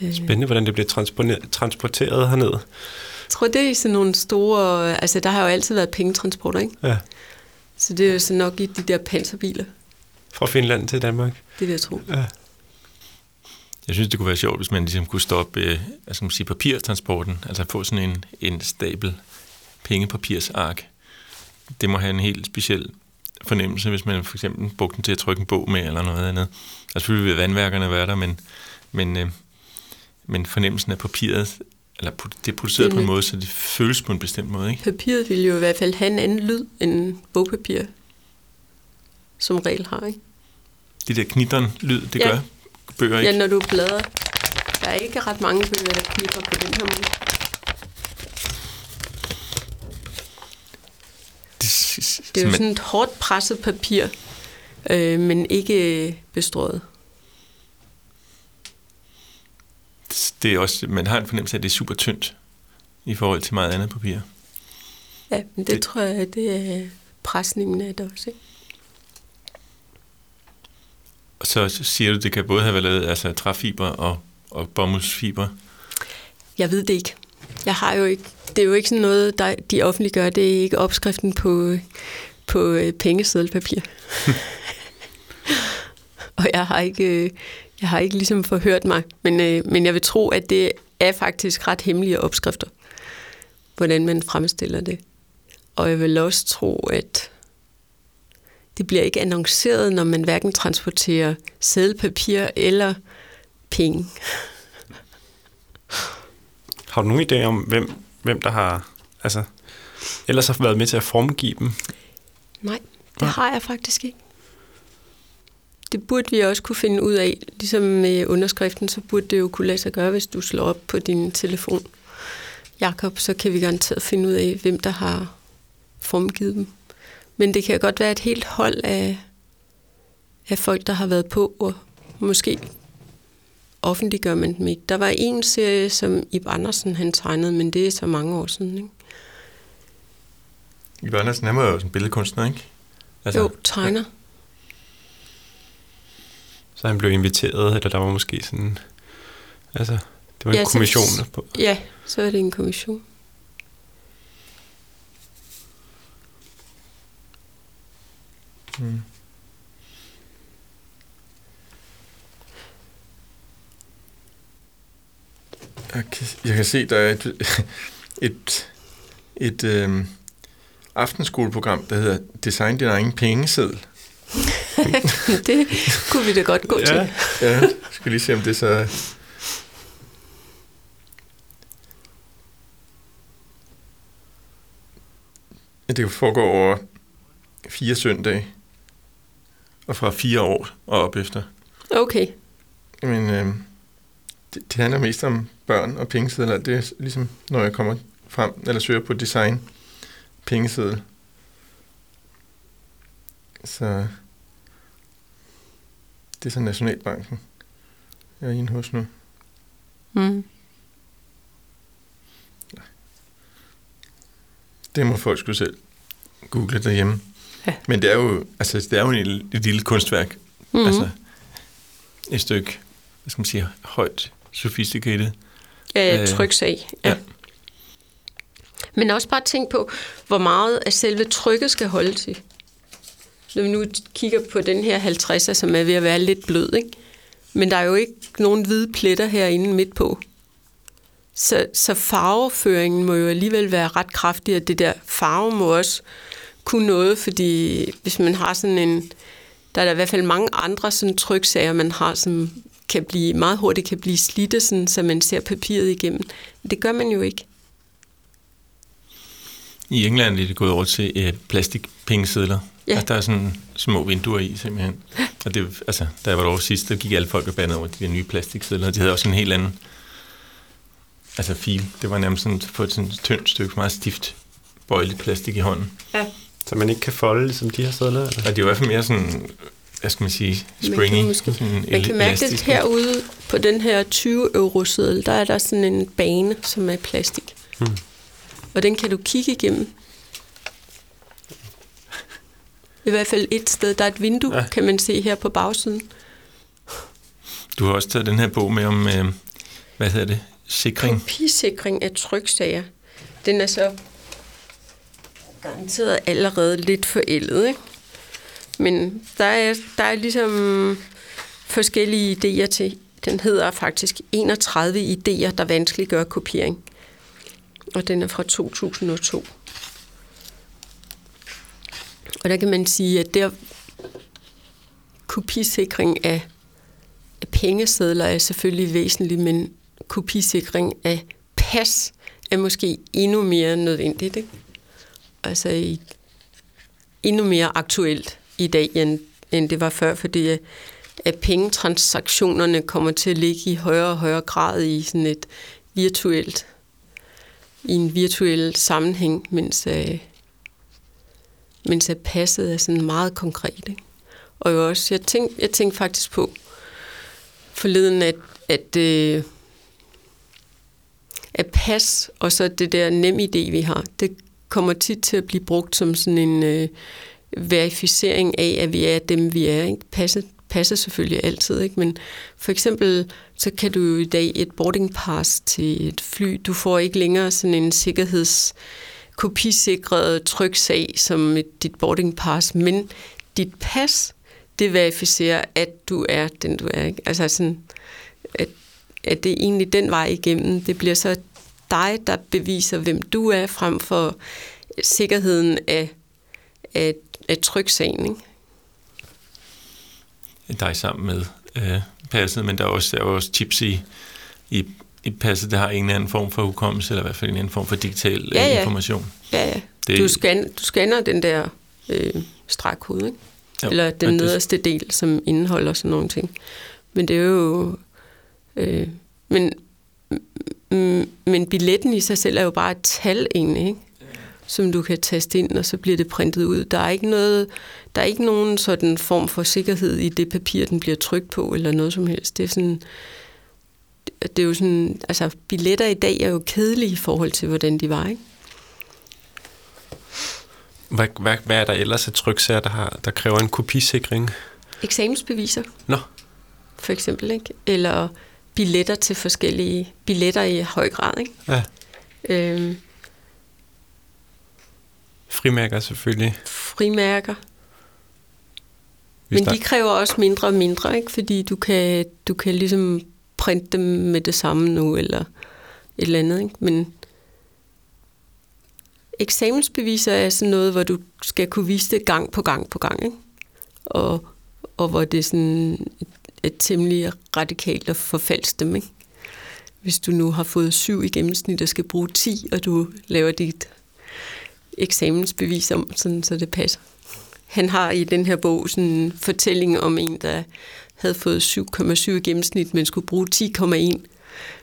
Øh,
Spændende, hvordan det bliver transporteret, transporteret herned.
Jeg tror, det er sådan nogle store... Altså, der har jo altid været pengetransporter, ikke?
Ja.
Så det er jo så nok i de der panserbiler,
Fra Finland til Danmark.
det vil jeg tro.
Ja.
Jeg synes, det kunne være sjovt, hvis man ligesom kunne stoppe øh, altså, man sige, papirtransporten, altså få sådan en, en stabel pengepapirsark. Det må have en helt speciel fornemmelse, hvis man for eksempel brugte den til at trykke en bog med eller noget andet. Altså selvfølgelig vil vandværkerne være der, men, men, øh, men fornemmelsen af papiret, eller det er produceret
Det er
på en måde, så det føles på en bestemt måde, ikke?
Papiret vil jo i hvert fald have en anden lyd end bogpapir, som regel har, ikke?
De der knitteren-lyd, det
Ja.
gør bøger ikke.
Ja, når du bladrer. Der er ikke ret mange bøger, der knipper på den her måde.
Det,
er jo sådan et hårdt presset papir, øh, men ikke bestrøget.
det er også, man har en fornemmelse af, at det er super tyndt i forhold til meget andet papir.
Ja, men det,
Det-
tror jeg, det er presningen af det også, ikke?
Og så siger du, det kan både have været lavet altså træfiber og, og bomuldsfiber.
Jeg ved det ikke. Jeg har jo ikke, det er jo ikke sådan noget, der de offentliggør. Det er ikke opskriften på, på øh, pengeseddelpapir. og jeg har ikke, øh, jeg har ikke ligesom forhørt mig, men, øh, men jeg vil tro, at det er faktisk ret hemmelige opskrifter, hvordan man fremstiller det. Og jeg vil også tro, at det bliver ikke annonceret, når man hverken transporterer sædelpapir eller penge.
Har du nogen idé om, hvem, hvem der har, altså, ellers har været med til at formgive dem?
Nej, det
Nej.
har jeg faktisk ikke. Det burde vi også kunne finde ud af. Ligesom med underskriften, så burde det jo kunne lade sig gøre, hvis du slår op på din telefon. Jakob, så kan vi garanteret finde ud af, hvem der har formgivet dem. Men det kan godt være et helt hold af, af folk, der har været på, og måske offentliggør man dem ikke. Der var en serie, som Ib Andersen han tegnede, men det er så mange år siden. Ikke?
Ivar Andersen, han var jo sådan en billedkunstner, ikke?
Altså, jo, tegner.
Så han blev inviteret, eller der var måske sådan, altså, det var en
Ja,
ja,
så-
kommission. På,
Ja, så er det en kommission.
Mm. Jeg kan, jeg kan se, der er et, et, et øhm, aftenskoleprogram, der hedder Design din egen pengeseddel.
det kunne vi da godt gå
Ja.
til.
Ja, jeg skal lige se, om det så. Ja, Det foregår over fire søndage, og fra fire år og op efter.
Okay.
Men øh, det, det handler mest om børn og pengesedler. Det er ligesom, når jeg kommer frem eller søger på design pengeseddel. Så det er så Nationalbanken, jeg er inde hos nu.
Mm.
Det må folk skulle selv google derhjemme.
Ja.
Men det er jo, altså, det er jo et, et lille kunstværk. Mm-hmm. Altså, et stykke, hvad skal man sige, højt sophisticated.
Ja,
Øh,
tryksag. Ja.
ja.
Men også bare tænk på, hvor meget af selve trykket skal holde til. Når vi nu kigger på den her 50'er, som er ved at være lidt blød, ikke? Men der er jo ikke nogen hvide pletter herinde midt på. Så, så farveføringen må jo alligevel være ret kraftig, og det der farve må også kunne noget, fordi hvis man har sådan en... Der er der i hvert fald mange andre sådan tryksager, man har, som kan blive, meget hurtigt kan blive slidte, sådan, så man ser papiret igennem. Men det gør man jo ikke.
I England er det gået over til øh, plastikpengesedler.
Ja.
Altså, der er sådan små vinduer i, simpelthen. Og det, altså, da jeg var derovre sidst, der gik alle folk og bandede over de der nye plastiksedler. De havde også en helt anden altså fil. Det var nærmest sådan på et sådan tyndt stykke, meget stift, bøjeligt plastik i hånden.
Ja.
Så man ikke kan folde, som de her sædler? eller?
Og det er jo i hvert fald mere sådan, hvad skal man sige,
Man
springy.
kan måske-
sådan
Man kan mærke det herude på den her 20 euro seddel, der er der sådan en bane, som er i plastik.
Hmm.
Og den kan du kigge igennem. I hvert fald et sted. Der er et vindue,
Ja.
ja. kan man se her på bagsiden.
Du har også taget den her bog med om, øh, hvad hedder det, sikring.
Kopisikring af tryksager. Den er så garanteret allerede lidt forældet, ikke? Men der er, der er ligesom forskellige idéer til. Den hedder faktisk 31 idéer, der vanskeliggør kopiering. Og den er fra 2002. Og der kan man sige, at der kopisikring af, af pengesedler er selvfølgelig væsentlig, men kopisikring af pas er måske endnu mere nødvendigt. Ikke? Altså i, endnu mere aktuelt i dag, end, end det var før, fordi øh, at, pengetransaktionerne kommer til at ligge i højere og højere grad i sådan et virtuelt, i en virtuel sammenhæng, mens, øh, mens at passet er sådan meget konkret. Ikke? Og jo også, jeg tænkte, jeg tænkte faktisk på forleden, at, at øh, at pas og så det der nem idé, vi har, det kommer tit til at blive brugt som sådan en øh, verificering af, at vi er dem, vi er. Ikke? Passet passer selvfølgelig altid, ikke? men for eksempel, så kan du jo i dag et boarding pass til et fly. Du får ikke længere sådan en sikkerheds kopisikret tryksag som dit boarding pass, men dit pas, det verificerer, at du er den, du er. Ikke? Altså sådan, at at det er egentlig den vej igennem. Det bliver så dig, der beviser, hvem du er, frem for sikkerheden af, af, af tryksagen. Ikke?
dig sammen med øh, passet, men der er også, der er også chips i, i, i passet, der har en eller anden form for hukommelse, eller i hvert fald en anden form for digital
Ja,
ja,
ja.
information.
Ja, ja.
Det-.
Du, scan, du scanner den der øh, strækhud, ikke?
Jo,
eller den
det-
nederste del, som indeholder sådan nogle ting. Men det er jo... Øh, men, men billetten i sig selv er jo bare et tal egentlig, ikke? Som du kan taste ind, og så bliver det printet ud. Der er ikke noget, der er ikke nogen sådan form for sikkerhed i det papir, den bliver trykt på, eller noget som helst. Det er sådan, det er jo sådan, altså billetter i dag er jo kedelige i forhold til, hvordan de var, ikke?
Hvad, hvad, hvad er der ellers af tryksager, der, har, der kræver en kopisikring?
Eksamensbeviser,
Nå,
for eksempel, ikke? Eller billetter til forskellige, billetter i høj grad, ikke?
ja.
Øhm,
Frimærker selvfølgelig.
frimærker. Men de kræver også mindre og mindre, ikke? Fordi du kan, du kan ligesom printe dem med det samme nu, eller et eller andet, ikke? Men eksamensbeviser er sådan noget, hvor du skal kunne vise det gang på gang på gang, ikke? Og, og hvor det er sådan et temmelig radikalt at forfalske dem, ikke? Hvis du nu har fået syv i gennemsnit og skal bruge 10, og du laver dit eksamensbevis om, sådan, så det passer. Han har i den her bog sådan en fortælling om en, der havde fået 7,7 gennemsnit, men skulle bruge 10,1.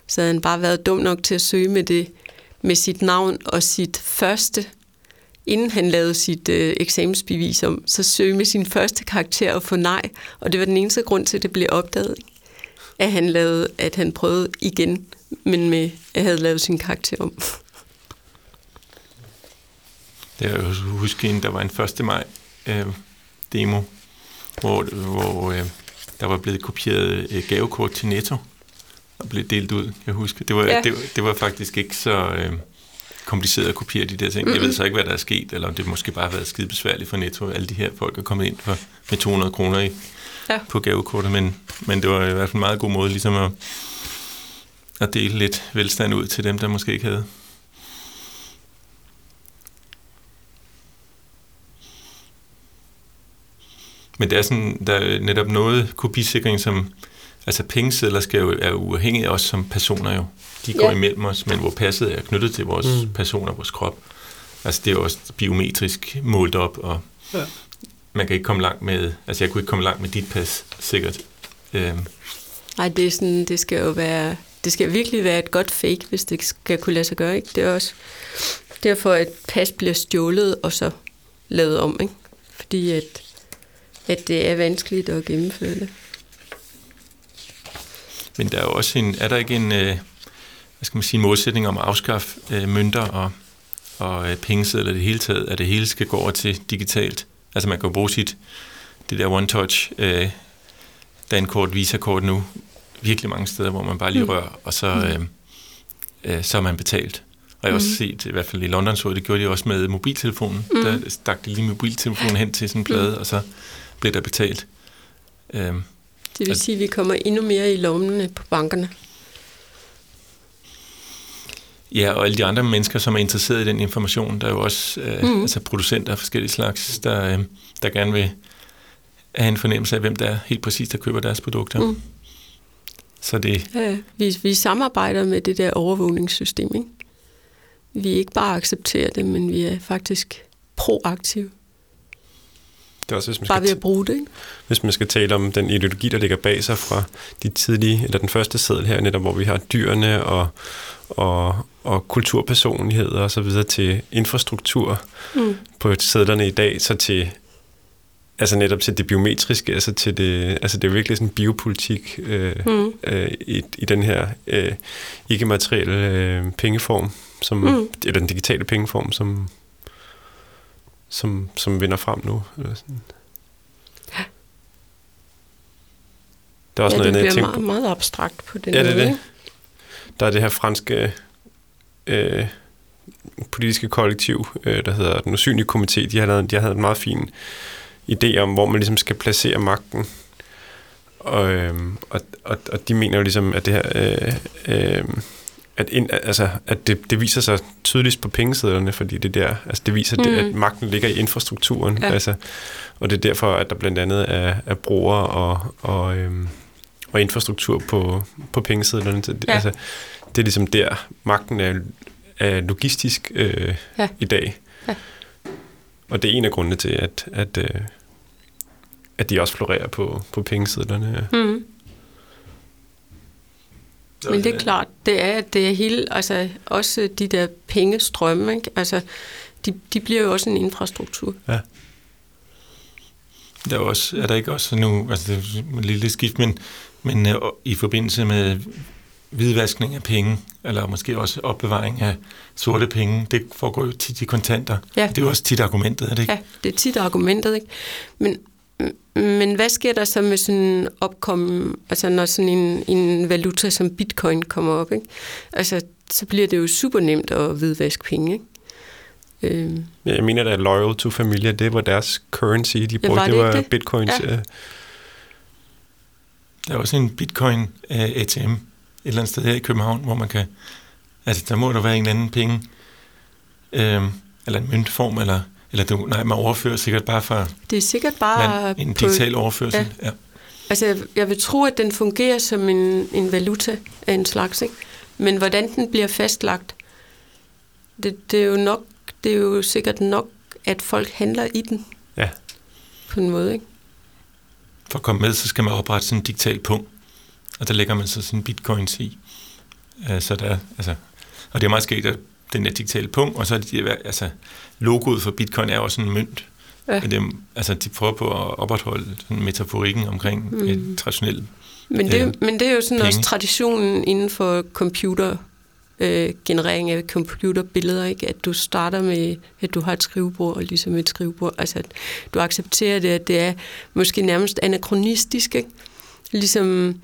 Så havde han bare været dum nok til at søge med det med sit navn og sit første, inden han lavede sit øh, eksamensbevis om, så søge med sin første karakter og få nej. Og det var den eneste grund til, at det blev opdaget, ikke? at han, lavede, at han prøvede igen, men med, at havde lavet sin karakter om.
Det er jo huske en, der var en 1. maj øh, demo, hvor, hvor øh, der var blevet kopieret øh, gavekort til Netto og blev delt ud. Jeg husker, det var, ja. det, det var faktisk ikke så øh, kompliceret at kopiere de der ting. Mm-hmm. Jeg ved så ikke, hvad der er sket, eller om det måske bare har været skide besværligt for Netto. Alle de her folk er kommet ind for, med 200 kroner i, ja. på gavekortet, men, men det var i hvert fald en meget god måde ligesom at, at dele lidt velstand ud til dem, der måske ikke havde. Men det er sådan, der er netop noget kopisikring, som, altså pengesedler skal jo, er uafhængige af os som personer jo. De går ja. imellem os, men hvor passet er knyttet til vores mm. person og vores krop. Altså det er jo også biometrisk målt op, og ja. man kan ikke komme langt med, altså jeg kunne ikke komme langt med dit pas, sikkert. Øhm.
Nej, det, er sådan, det skal jo være, det skal virkelig være et godt fake, hvis det skal kunne lade sig gøre, ikke? Det er også derfor, at pas bliver stjålet og så lavet om, ikke? Fordi at at det er vanskeligt at gennemføre det.
Men der er jo også en, er der ikke en, øh, hvad skal man sige, målsætning om at afskaffe øh, mønter og, og øh, pengesedler det hele taget, at det hele skal gå over til digitalt? Altså man kan bruge sit, det der one-touch øh, dankort, visakort nu, virkelig mange steder, hvor man bare lige mm. rører, og så, mm. øh, øh, så er man betalt. Og jeg har også mm. set, i hvert fald i London så det gjorde de også med mobiltelefonen. Mm. Der stak de lige mobiltelefonen hen til sådan en plade, mm. og så bliver der betalt.
Øhm, det vil sige, at vi kommer endnu mere i lommene på bankerne.
Ja, og alle de andre mennesker, som er interesseret i den information, der er jo også øh, mm. altså producenter af forskellige slags, der, øh, der gerne vil have en fornemmelse af, hvem der er helt præcis, der køber deres produkter. Mm. Så det...
Ja, vi, vi samarbejder med det der overvågningssystem, ikke? Vi ikke bare accepterer det, men vi er faktisk proaktive. Det er også, hvis man Bare skal ved at bruge det, ikke?
Hvis man skal tale om den ideologi, der ligger bag sig fra de tidlige, eller den første seddel her, netop hvor vi har dyrene og, og, og kulturpersonligheder og så videre til infrastruktur mm. på sædlerne i dag, så til altså netop til det biometriske, altså til det, altså det er virkelig sådan biopolitik øh, mm. øh, i, i den her øh, ikke-materielle øh, pengeform, som, mm. eller den digitale pengeform, som, som, som vinder frem nu. Eller sådan. Ja.
Der er også ja, noget, det bliver meget, meget abstrakt på den
ja, måde. det er det. Der er det her franske øh, politiske kollektiv, øh, der hedder Den Usynlige Komité. De har, lavet, de har lavet en meget fin idé om, hvor man ligesom skal placere magten. Og, øh, og, og, og de mener jo ligesom, at det her... Øh, øh, at, ind, altså, at det, det viser sig tydeligst på pengesedlerne, fordi det der, altså det viser, mm. det, at magten ligger i infrastrukturen. Ja. Altså, og det er derfor, at der blandt andet er, er brugere og, og, øhm, og infrastruktur på, på pengesedlerne. Det, ja. altså, det er ligesom der, magten er, er logistisk øh, ja. i dag. Ja. Og det er en af grundene til, at, at, øh, at de også florerer på, på pengesedlerne. Mm.
Men det er klart, det er, det er hele, altså også de der pengestrømme, ikke? Altså, de, de bliver jo også en infrastruktur. Ja.
Der er, også, er der ikke også nu, altså det er et lille skift, men, men uh, i forbindelse med hvidvaskning af penge, eller måske også opbevaring af sorte penge, det foregår jo tit i kontanter. Ja. Det er jo også tit argumentet, er det ikke?
Ja, det er tit argumentet, ikke? Men, men hvad sker der så med sådan opkommen, altså når sådan en, en valuta som bitcoin kommer op, ikke? Altså, så bliver det jo super nemt at hvidvaske penge, ikke?
Øhm. Ja, jeg mener, at Loyal to Familia, det var deres currency, de brugte, ja, var det, det var det? bitcoins. Ja.
Der er også en bitcoin uh, ATM et eller andet sted her i København, hvor man kan, altså der må der være en anden penge, øh, eller en møntform, eller eller du, nej, man overfører sikkert bare fra...
Det er sikkert bare...
Man, en digital på, overførsel, ja. ja.
Altså, jeg vil tro, at den fungerer som en, en valuta af en slags, ikke? Men hvordan den bliver fastlagt, det, det, er jo nok, det er jo sikkert nok, at folk handler i den. Ja. På en måde, ikke?
For at komme med, så skal man oprette sådan en digital punkt, og der lægger man så sådan bitcoins i. Uh, så der, altså, og det er meget sket, at den der digitale punkt, og så er det, altså, logoet for bitcoin er også en mønt. Ja. Men det, altså, de prøver på at opretholde sådan metaforikken omkring mm. et traditionelt
men det, øh, men det er jo sådan penge. også traditionen inden for computer øh, generering af computerbilleder, ikke? At du starter med, at du har et skrivebord, og ligesom et skrivebord, altså at du accepterer det, at det er måske nærmest anachronistisk, ikke? Ligesom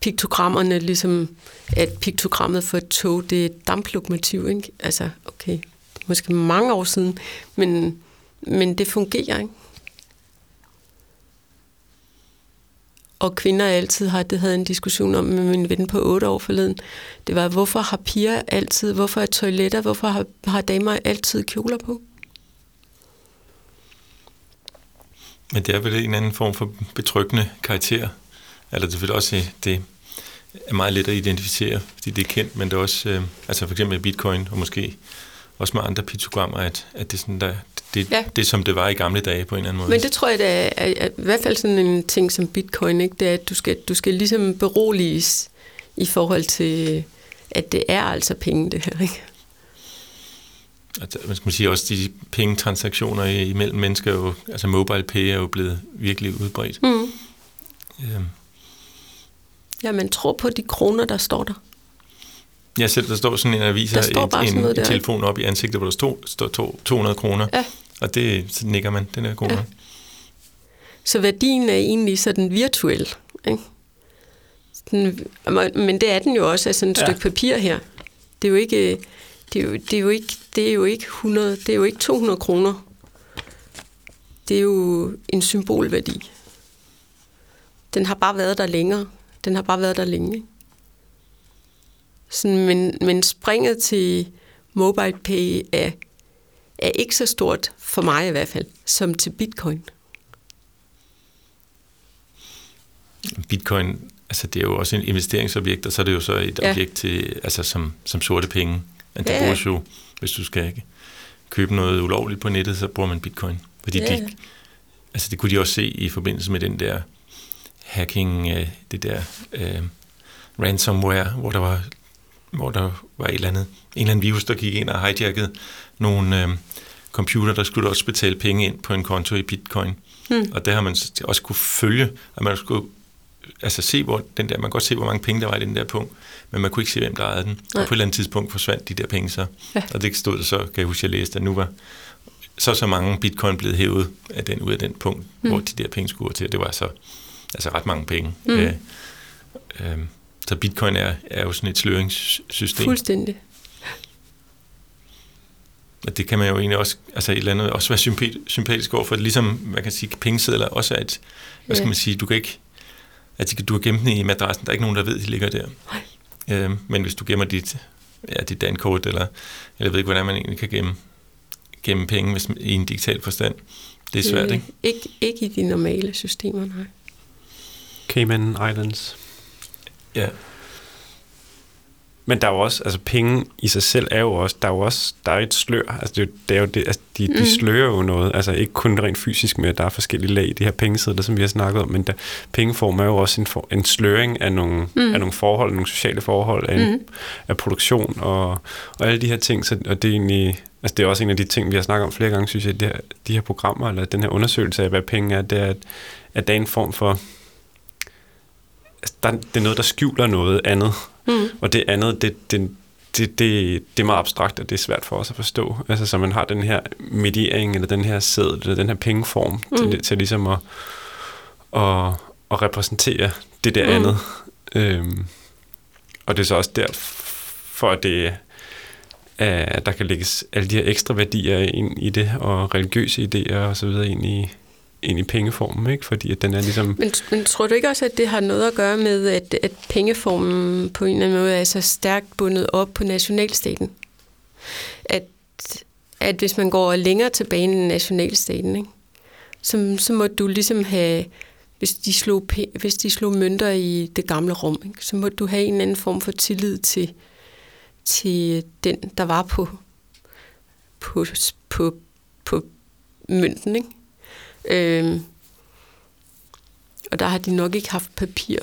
piktogrammerne, ligesom at piktogrammet for et tog, det er et damplokomotiv, ikke? Altså, okay, det er måske mange år siden, men, men det fungerer, ikke? og kvinder altid har, det havde en diskussion om med min ven på 8 år forleden, det var, hvorfor har piger altid, hvorfor er toiletter, hvorfor har, har damer altid kjoler på?
Men det er vel en anden form for betryggende karakter. Eller det er selvfølgelig også, det er meget let at identificere, fordi det er kendt, men det er også, øh, altså for eksempel bitcoin, og måske også med andre piktogrammer, at, at det, er sådan, der, det, ja. det som det var i gamle dage på en eller anden måde.
Men det tror jeg, det er, er, er i hvert fald sådan en ting som bitcoin, ikke? det er, at du skal, du skal ligesom beroliges i forhold til, at det er altså penge, det her. Ikke?
Altså, man skal sige også, de pengetransaktioner imellem mennesker, jo, altså mobile pay er jo blevet virkelig udbredt. Mm.
Øhm. Ja, man tror på de kroner, der står der.
Ja, selv der står sådan en avis her, en, en, en telefon op i ansigtet, hvor der står, står 200 kroner. Ja. Og det, så nikker man, den er god ja.
Så værdien er egentlig sådan virtuel, ikke? Den, men det er den jo også af sådan et ja. stykke papir her. Det er jo ikke, det er jo, det er jo ikke, det er jo ikke 100, det er jo ikke 200 kroner. Det er jo en symbolværdi. Den har bare været der længere. Den har bare været der længe. Sådan, men, men springet til mobile pay er, er ikke så stort, for mig i hvert fald, som til bitcoin.
Bitcoin, altså det er jo også en investeringsobjekt, og så er det jo så et ja. objekt til, altså som, som sorte penge. Men det ja. bruges jo, hvis du skal købe noget ulovligt på nettet, så bruger man bitcoin. Fordi ja. de, altså det kunne de også se i forbindelse med den der hacking, det der uh, ransomware, hvor der var hvor der var et eller andet, en eller anden virus, der gik ind og hijackede nogle øh, computer, der skulle også betale penge ind på en konto i bitcoin. Hmm. Og der har man også kunne følge, at man skulle altså se, hvor den der, man kan godt se, hvor mange penge der var i den der punkt, men man kunne ikke se, hvem der ejede den. Nej. Og på et eller andet tidspunkt forsvandt de der penge så. Ja. Og det stod så, kan jeg huske, jeg læste, at nu var så så mange bitcoin blevet hævet af den, ud af den punkt, hmm. hvor de der penge skulle til. Det var så altså ret mange penge. Hmm. Øh, øh, så bitcoin er, er jo sådan et sløringssystem.
Fuldstændig.
Og det kan man jo egentlig også, altså et eller andet, også være sympatisk over for, ligesom man kan sige, pengesedler også er et, hvad skal man sige, du kan ikke, at du har gemt den i madrassen, der er ikke nogen, der ved, at de ligger der. Nej. Øh, men hvis du gemmer dit, ja, dit dankort, eller, eller jeg ved ikke, hvordan man egentlig kan gemme, gemme penge hvis, i en digital forstand, det er svært, øh, ikke?
ikke? Ikke i de normale systemer, nej.
Cayman Islands.
Ja.
Men der er jo også, altså penge i sig selv er jo også, der er jo også, der er et slør, altså det, det er jo det, altså de, mm. de slører jo noget, altså ikke kun rent fysisk med, at der er forskellige lag i de her pengesedler, som vi har snakket om, men der, pengeform er jo også en, for, en sløring af nogle, mm. af nogle forhold, nogle sociale forhold, af, en, mm. af produktion og, og alle de her ting, så, og det er egentlig, altså det er også en af de ting, vi har snakket om flere gange, synes jeg, de her, de her programmer, eller den her undersøgelse af, hvad penge er, det er, at, at der er en form for, der, det er noget, der skjuler noget andet. Mm. Og det andet, det, det, det, det, det er meget abstrakt, og det er svært for os at forstå. Altså, så man har den her mediering, eller den her sæd, eller den her pengeform, mm. til, til ligesom at, at, at repræsentere det der mm. andet. Øhm, og det er så også derfor, at det at der kan lægges alle de her ekstra værdier ind i det, og religiøse idéer og så videre ind i, ind i pengeformen, ikke? fordi at den er ligesom...
Men, men tror du ikke også, at det har noget at gøre med, at, at pengeformen på en eller anden måde er så stærkt bundet op på nationalstaten? At, at hvis man går længere tilbage end nationalstaten, ikke? Så, så må du ligesom have... Hvis de, slog, hvis de slog mønter i det gamle rum, ikke? så må du have en anden form for tillid til, til den, der var på, på, på, på mønten. Ikke? Øhm, og der har de nok ikke haft papir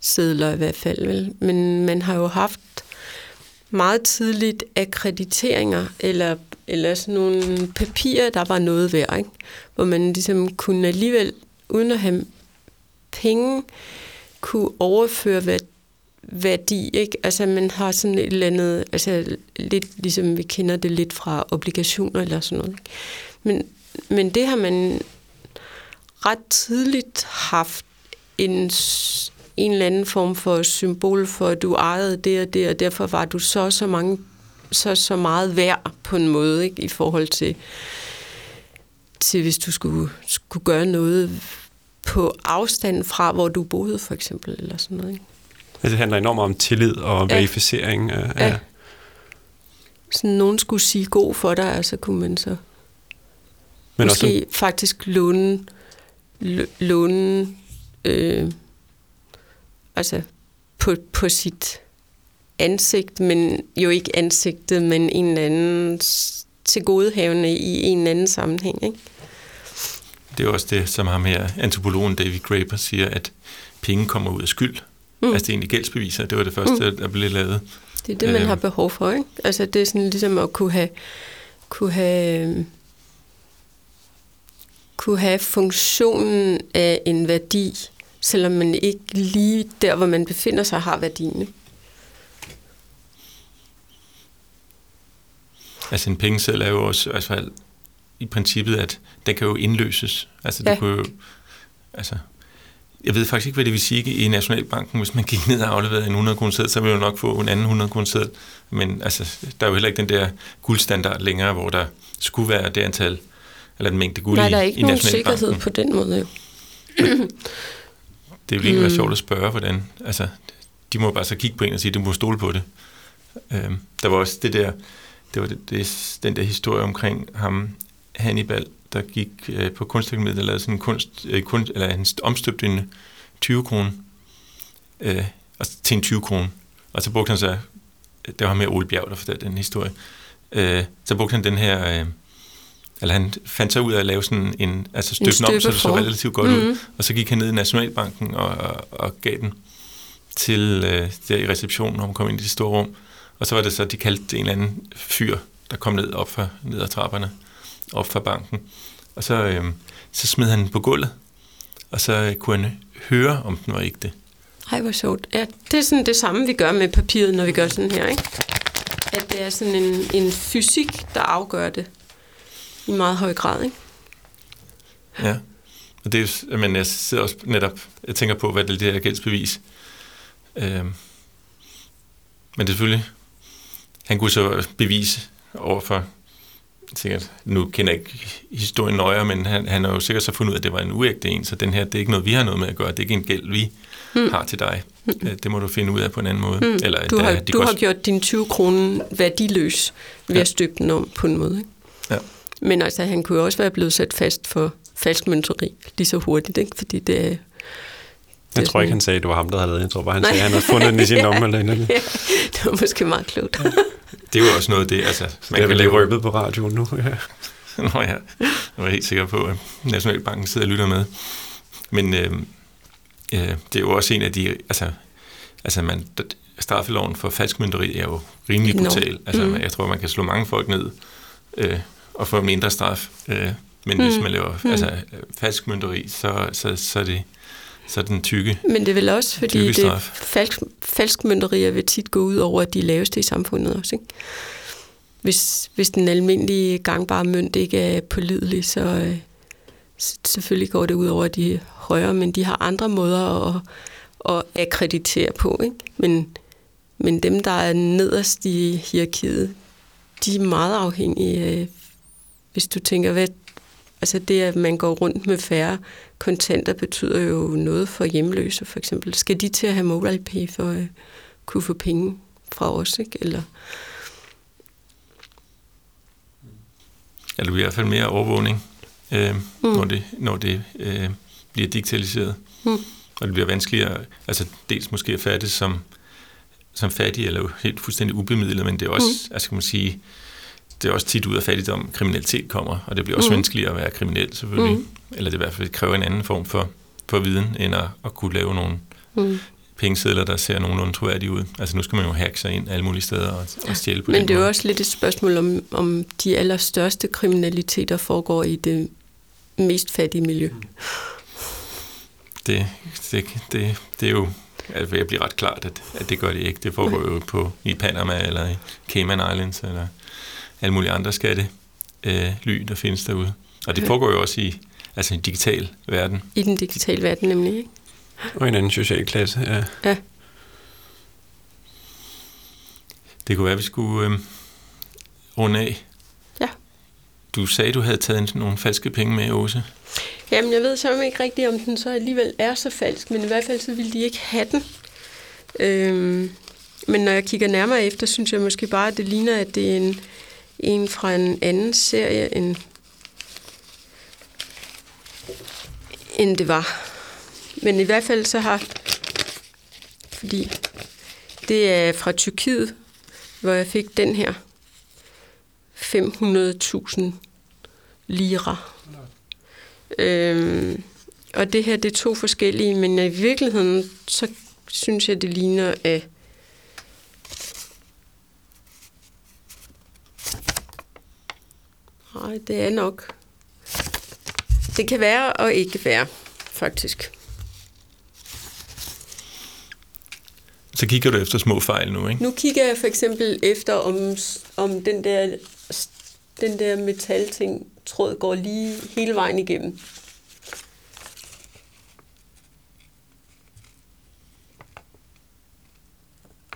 sedler i hvert fald, vel? men man har jo haft meget tidligt akkrediteringer, eller, eller sådan nogle papirer, der var noget værd, ikke? hvor man ligesom kunne alligevel, uden at have penge, kunne overføre værdi, ikke? Altså man har sådan et eller andet, altså lidt ligesom vi kender det lidt fra obligationer eller sådan noget. Ikke? Men, men det har man ret tidligt haft en, en eller anden form for symbol for, at du ejede det og det, og derfor var du så så mange så, så meget værd på en måde, ikke? i forhold til, til hvis du skulle, skulle gøre noget på afstand fra, hvor du boede, for eksempel, eller sådan noget. Ikke?
Altså, det handler enormt om tillid og verificering. Af, ja. af
sådan nogen skulle sige god for dig, og så kunne man så Men måske også faktisk låne, låne øh, altså på, på sit ansigt, men jo ikke ansigtet, men en eller anden tilgodehavende i en eller anden sammenhæng. Ikke?
Det er også det, som ham her, antropologen David Graeber siger, at penge kommer ud af skyld. Mm. Altså det er egentlig gældsbeviser, det var det første, mm. der blev lavet.
Det er det, man øh. har behov for, ikke? Altså det er sådan ligesom at kunne have, kunne have, kunne have funktionen af en værdi, selvom man ikke lige der, hvor man befinder sig, har værdien.
Altså en pengeseddel er jo også, altså i princippet, at den kan jo indløses. Altså du ja. kan jo, altså, jeg ved faktisk ikke, hvad det vil sige i Nationalbanken, hvis man gik ned og afleverede en 100 kroner så ville du nok få en anden 100 kroner Men altså, der er jo heller ikke den der guldstandard længere, hvor der skulle være det antal, eller den mængde guld
Nej, der er
ikke
i nogen sikkerhed på den måde.
Det vil ikke være sjovt at spørge, hvordan, altså, de må bare så kigge på en og sige, du må stole på det. Øhm, der var også det der, det var det, det, den der historie omkring ham, Hannibal, der gik øh, på kunstakademiet og lavede sådan en kunst, øh, kunst eller han omstøbte en 20 kroner øh, til en 20 kroner. Og så brugte han så, det var med Ole Bjerg, der fortalte den historie, øh, så brugte han den her, øh, eller han fandt sig ud af at lave sådan en, altså støbe om, så det så relativt godt mm-hmm. ud. Og så gik han ned i Nationalbanken og, og, og gav den til øh, der i receptionen, når han kom ind i det store rum. Og så var det så, de kaldte en eller anden fyr, der kom ned op for ned ad trapperne, op fra banken. Og så, øh, så smed han den på gulvet, og så kunne han høre, om den var ægte.
Ej, hvor sjovt. Ja, det er sådan det samme, vi gør med papiret, når vi gør sådan her, ikke? At det er sådan en, en fysik, der afgør det i meget høj grad, ikke?
Ja. Og det er, men jeg sidder også netop, jeg tænker på, hvad det er det her gældsbevis. Øhm, men det er selvfølgelig, han kunne så bevise over for sikkert, nu kender jeg ikke historien nøjere, men han, han har jo sikkert så fundet ud af, at det var en uægte en, så den her, det er ikke noget, vi har noget med at gøre, det er ikke en gæld, vi hmm. har til dig. Hmm. Det må du finde ud af på en anden måde. Hmm.
Eller, du har, der, du har gjort din 20 kroner værdiløs ved ja. at støbe den om på en måde. Ikke? Ja. Men altså, han kunne også være blevet sat fast for falsk mønteri lige så hurtigt, ikke? fordi det er
jeg tror ikke, han sagde, at det var ham, der havde lavet Jeg tror bare, han Nej. sagde, at han havde fundet den i sin lomme. Eller noget. ja,
det var måske meget klogt. Ja.
Det er jo også noget af det, altså...
Man kan lave røbet på radioen nu. Ja.
Nå ja, jeg var helt sikker på, at Nationalbanken sidder og lytter med. Men øh, øh, det er jo også en af de... Altså, altså man, straffeloven for falskmynderi er jo rimelig brutal. No. Altså, mm. Jeg tror, man kan slå mange folk ned øh, og få mindre straf. Øh, men mm. hvis man laver mm. altså, falskmynderi, så, så, så er det så den tykke
Men det er vel også, fordi det falsk, falskmynderier vil tit gå ud over de laveste i samfundet også, ikke? Hvis, hvis den almindelige gangbare mønt ikke er pålidelig, så øh, selvfølgelig går det ud over de højere, men de har andre måder at, at akkreditere på, ikke? Men, men dem, der er nederst i hierarkiet, de er meget afhængige af, hvis du tænker, hvad, altså det, at man går rundt med færre kontanter betyder jo noget for hjemløse, for eksempel. Skal de til at have mobile pay for at kunne få penge fra os, ikke? Eller...
Ja, det bliver i hvert fald mere overvågning, øh, mm. når det, når det øh, bliver digitaliseret. Mm. Og det bliver vanskeligere, altså dels måske at fattes som, som fattig, eller helt fuldstændig ubemidlet, men det er også, mm. altså kan man sige, det er også tit ud af fattigdom, kriminalitet kommer, og det bliver også mm. vanskeligere at være kriminel selvfølgelig. Mm. Eller det i hvert fald kræver en anden form for, for viden, end at, at kunne lave nogle mm. pengesedler, der ser nogenlunde troværdige ud. Altså nu skal man jo hacke sig ind alle mulige steder og, og stjæle på
Men det er jo også lidt et spørgsmål om, om de allerstørste kriminaliteter foregår i det mest fattige miljø.
Det, det, det, det er jo altså, ved at blive ret klart, at, at det gør det ikke. Det foregår jo på, i Panama eller i Cayman Islands eller alle mulige andre skatte øh, ly, der findes derude. Og det foregår jo også i altså en digital verden.
I den digitale verden nemlig, ikke?
Og en anden social klasse, ja.
Ja.
Det kunne være, at vi skulle øh, runde af.
Ja.
Du sagde, du havde taget nogle falske penge med, Åse.
Jamen, jeg ved så ikke rigtigt, om den så alligevel er så falsk, men i hvert fald så ville de ikke have den. Øhm, men når jeg kigger nærmere efter, synes jeg måske bare, at det ligner, at det er en, en fra en anden serie, end, end det var. Men i hvert fald så har... Fordi det er fra Tyrkiet, hvor jeg fik den her 500.000 lira. Øhm, og det her, det er to forskellige, men i virkeligheden, så synes jeg, det ligner af Nej, det er nok. Det kan være og ikke være, faktisk.
Så kigger du efter små fejl nu, ikke?
Nu kigger jeg for eksempel efter, om, om den der, den der metalting tråd går lige hele vejen igennem.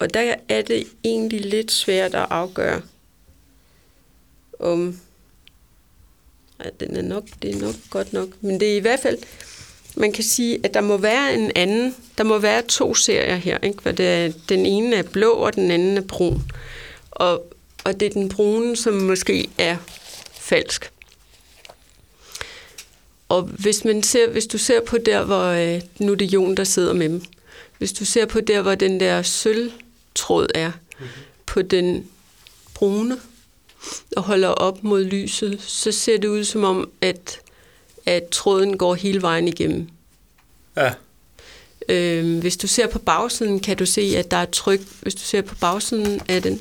Og der er det egentlig lidt svært at afgøre, om... Ej, den er nok, det er nok godt nok. Men det er i hvert fald... Man kan sige, at der må være en anden... Der må være to serier her, ikke? Hvor det er, den ene er blå, og den anden er brun. Og, og det er den brune, som måske er falsk. Og hvis, man ser, hvis du ser på der, hvor øh, nu er det Jon, der sidder med dem. Hvis du ser på der, hvor den der sølvtråd er, mm-hmm. på den brune, og holder op mod lyset, så ser det ud som om, at, at tråden går hele vejen igennem.
Ja.
Øhm, hvis du ser på bagsiden, kan du se, at der er tryk. Hvis du ser på bagsiden af den,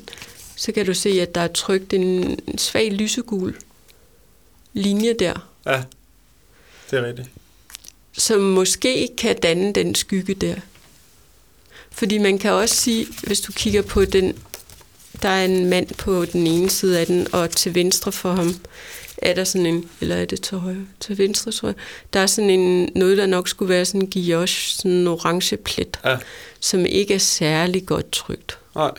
så kan du se, at der er trykt en svag lysegul linje der.
Ja, det er rigtigt.
Som måske kan danne den skygge der. Fordi man kan også sige, hvis du kigger på den, der er en mand på den ene side af den, og til venstre for ham er der sådan en, eller er det til højre? Til venstre, tror jeg. Der er sådan en, noget, der nok skulle være sådan en guilloche, sådan en orange plet,
Ja.
som ikke er særlig godt trygt.
Nej.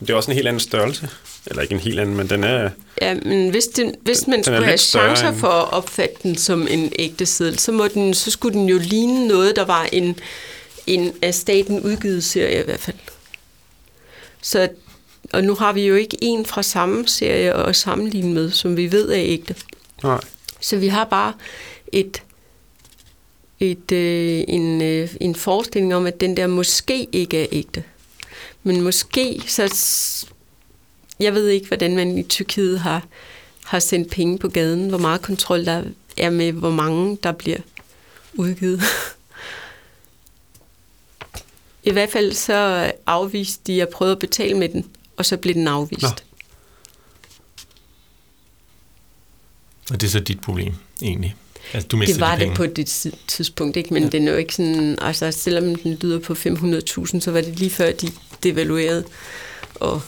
Men det er også en helt anden størrelse. Eller ikke en helt anden, men den er...
Ja, men hvis, den, hvis
Den-
man
den
skulle have chancer
end-
for at opfatte den som en ægte seddel, så, må den, så skulle den jo ligne noget, der var en, en af staten udgivet serie i hvert fald. Så, og nu har vi jo ikke en fra samme serie at sammenligne med, som vi ved er ægte.
Nej.
Så vi har bare et, et, øh, en, øh, en forestilling om, at den der måske ikke er ægte. Men måske, så... Jeg ved ikke, hvordan man i Tyrkiet har, har sendt penge på gaden, hvor meget kontrol der er med, hvor mange der bliver udgivet. I hvert fald så afviste de at prøve at betale med den, og så blev den afvist.
Nå.
Og det er så dit problem, egentlig. Altså, du
Det var
de
det på det tid- tidspunkt, ikke? men ja. den er jo ikke sådan, altså selvom den lyder på 500.000, så var det lige før de devaluerede. Og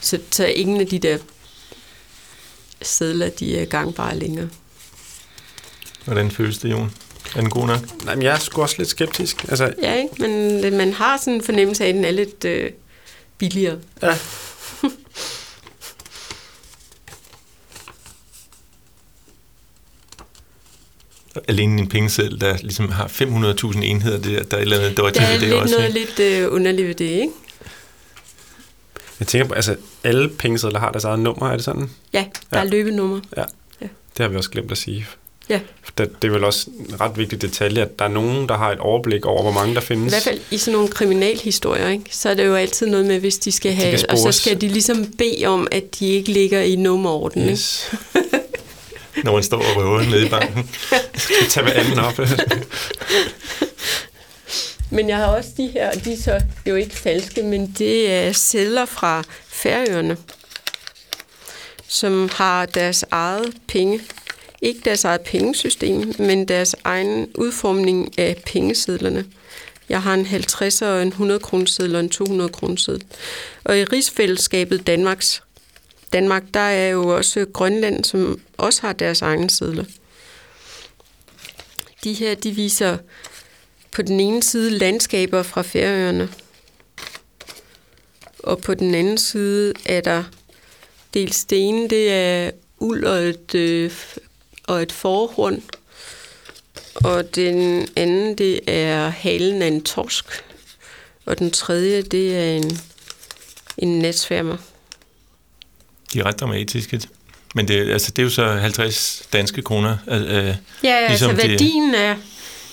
så, så ingen af de der sædler, de er gangbare længere.
Hvordan føles det, Jon? Er den god nok?
Nej, men jeg er sgu også lidt skeptisk. Altså,
Ja, ikke? Men man har sådan en fornemmelse af, at den er lidt øh, billigere.
ja.
Alene en pengeseddel, der ligesom har 500.000 enheder, det, der er et eller andet dodgy
Der er
ved det
lidt
også.
noget
ikke?
lidt øh, underligt ved det, ikke?
Jeg tænker på, altså, alle pengesedler har deres eget nummer, er det sådan?
Ja, der
Ja.
er løbenummer.
Det har vi også glemt at sige.
Ja.
Det, det er vel også en ret vigtig detalje, at der er nogen, der har et overblik over, hvor mange der
I
findes.
hvert fald i sådan nogle kriminalhistorier, ikke? så er det jo altid noget med, hvis de skal have,
kan
og så skal de ligesom bede om, at de ikke ligger i nummerorden. Ikke?
Yes.
Når man står og røver nede i banken.
Skal tage hver anden op.
Men jeg har også de her, og de er så jo ikke falske, men det er celler fra Færøerne, som har deres eget penge, ikke deres eget pengesystem, men deres egen udformning af pengesedlerne. Jeg har en 50 og en 100 kroneseddel og en 200 kroneseddel. Og i rigsfællesskabet Danmarks, Danmark, der er jo også Grønland, som også har deres egne sedler. De her, de viser på den ene side landskaber fra Færøerne, og på den anden side er der dels sten, det er uld og et, øh, og et forhorn, og den anden, det er halen af en torsk, og den tredje, det er en, en natsværmer.
De er ret dramatiske. Men det, altså, det er jo så 50 danske kroner. Øh,
ja, ja ligesom altså værdien er,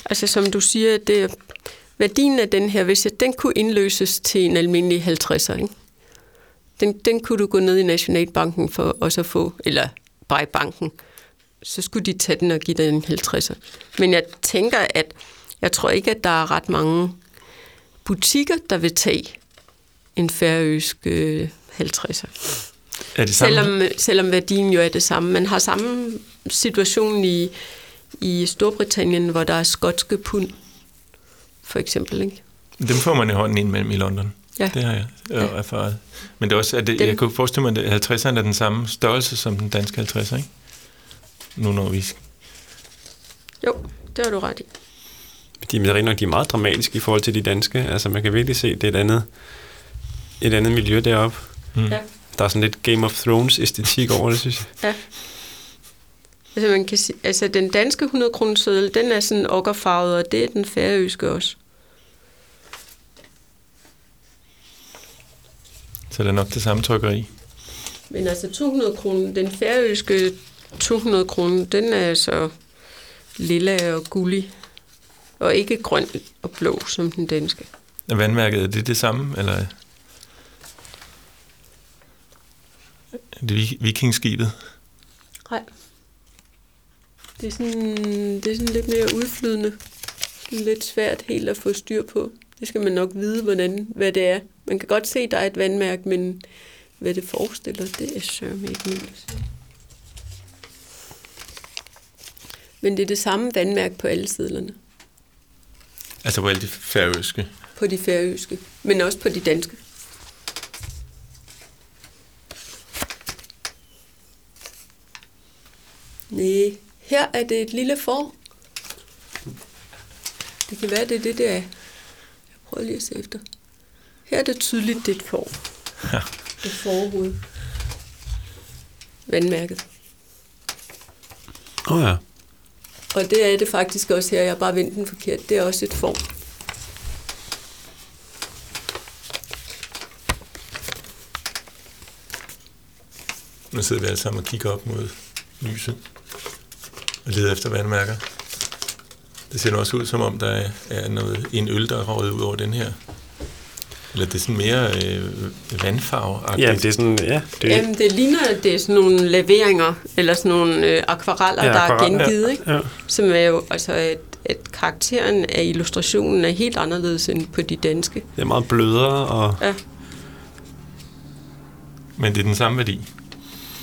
altså som du siger, det er, værdien af den her, hvis jeg, den kunne indløses til en almindelig 50'er, ikke? Den, den kunne du gå ned i Nationalbanken for også at få, eller bare i banken, så skulle de tage den og give dig en 50'er. Men jeg tænker, at jeg tror ikke, at der er ret mange butikker, der vil tage en færøsk øh, 50'er.
Er det samme?
Selvom, selvom værdien jo er det samme. Man har samme situation i, i Storbritannien, hvor der er skotske pund, for eksempel. Ikke?
Dem får man i hånden ind mellem i London. Ja. Det har jeg ja. erfaret. Men det er også, at det, Dem. jeg kunne forestille mig, at 50'erne er den samme størrelse som den danske 50'er, ikke? Nu når vi...
Jo, det har du ret i.
De, er nok, de er meget dramatiske i forhold til de danske. Altså man kan virkelig se, det er et andet, et andet miljø deroppe. Mm. Ja. Der er sådan lidt Game of Thrones æstetik over det, synes jeg. Ja.
Altså, man kan sige, altså den danske 100 kroner seddel, den er sådan okkerfarvet, og det er den færøske også.
Så det er nok det samme trykkeri.
Men altså 200 kroner, den færøske 200 kroner, den er altså lilla og gullig, og ikke grøn og blå som den danske.
Er vandmærket, er det det samme, eller er det vikingskibet?
Nej. Det er, sådan, det er sådan lidt mere udflydende. Lidt svært helt at få styr på. Det skal man nok vide, hvordan, hvad det er. Man kan godt se, der er et vandmærke, men hvad det forestiller, det er sørme ikke muligt. Men det er det samme vandmærke på alle siderne.
Altså på alle de færøske?
På de færøske, men også på de danske. Nej, her er det et lille for. Det kan være, det er det, der er. Jeg prøver lige at se efter. Her er det tydeligt, det er et for. Ja. Det forhoved. Vandmærket.
Åh oh ja.
Og det er det faktisk også her. Jeg har bare vendt den forkert. Det er også et form.
Nu sidder vi alle sammen og kigger op mod lyset og leder efter vandmærker. Det ser nu også ud, som om der er noget, en øl, der er røget ud over den her. Eller det er sådan mere øh, vandfarve
-agtigt. Ja, det er sådan, ja.
Det... Jamen, det ligner, at det er sådan nogle laveringer, eller sådan nogle øh, akvareller, ja, der akvarel, er gengivet, ja, ikke? Ja. Som er jo, altså, at, at karakteren af illustrationen er helt anderledes end på de danske.
Det er meget blødere, og... Ja.
Men det er den samme værdi?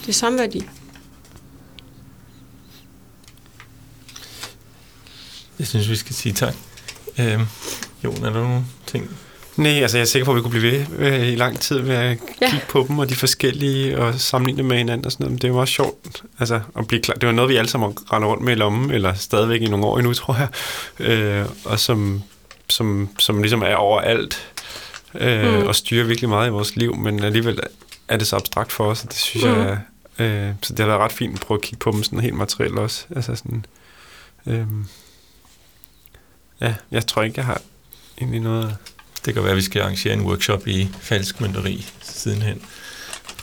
Det er samme værdi.
Jeg synes, vi skal sige tak. Øh, Jon, er der nogle ting?
Nej, altså jeg er sikker på, at vi kunne blive ved øh, i lang tid ved at ja. kigge på dem, og de forskellige, og sammenligne dem med hinanden og sådan noget. Men det er jo også sjovt altså, at blive klar. Det var noget, vi alle sammen render rundt med i lommen, eller stadigvæk i nogle år endnu, tror jeg. Øh, og som, som, som ligesom er overalt, øh, mm. og styrer virkelig meget i vores liv, men alligevel er det så abstrakt for os, og det synes mm. jeg, øh, så det har været ret fint at prøve at kigge på dem sådan helt materielt også. Altså sådan, øh, Ja, jeg tror ikke, jeg har egentlig noget...
Det kan være, at vi skal arrangere en workshop i falsk mønteri sidenhen.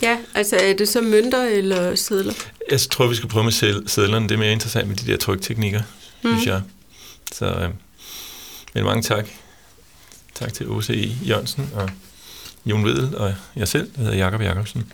Ja, altså er det så mønter eller sædler?
Jeg tror, vi skal prøve med sædlerne. Det er mere interessant med de der trykteknikker, mm. synes jeg. Så, øh, men mange tak. Tak til OCE Jørgensen og Jon Vedel og jeg selv, der hedder Jakob Jacobsen.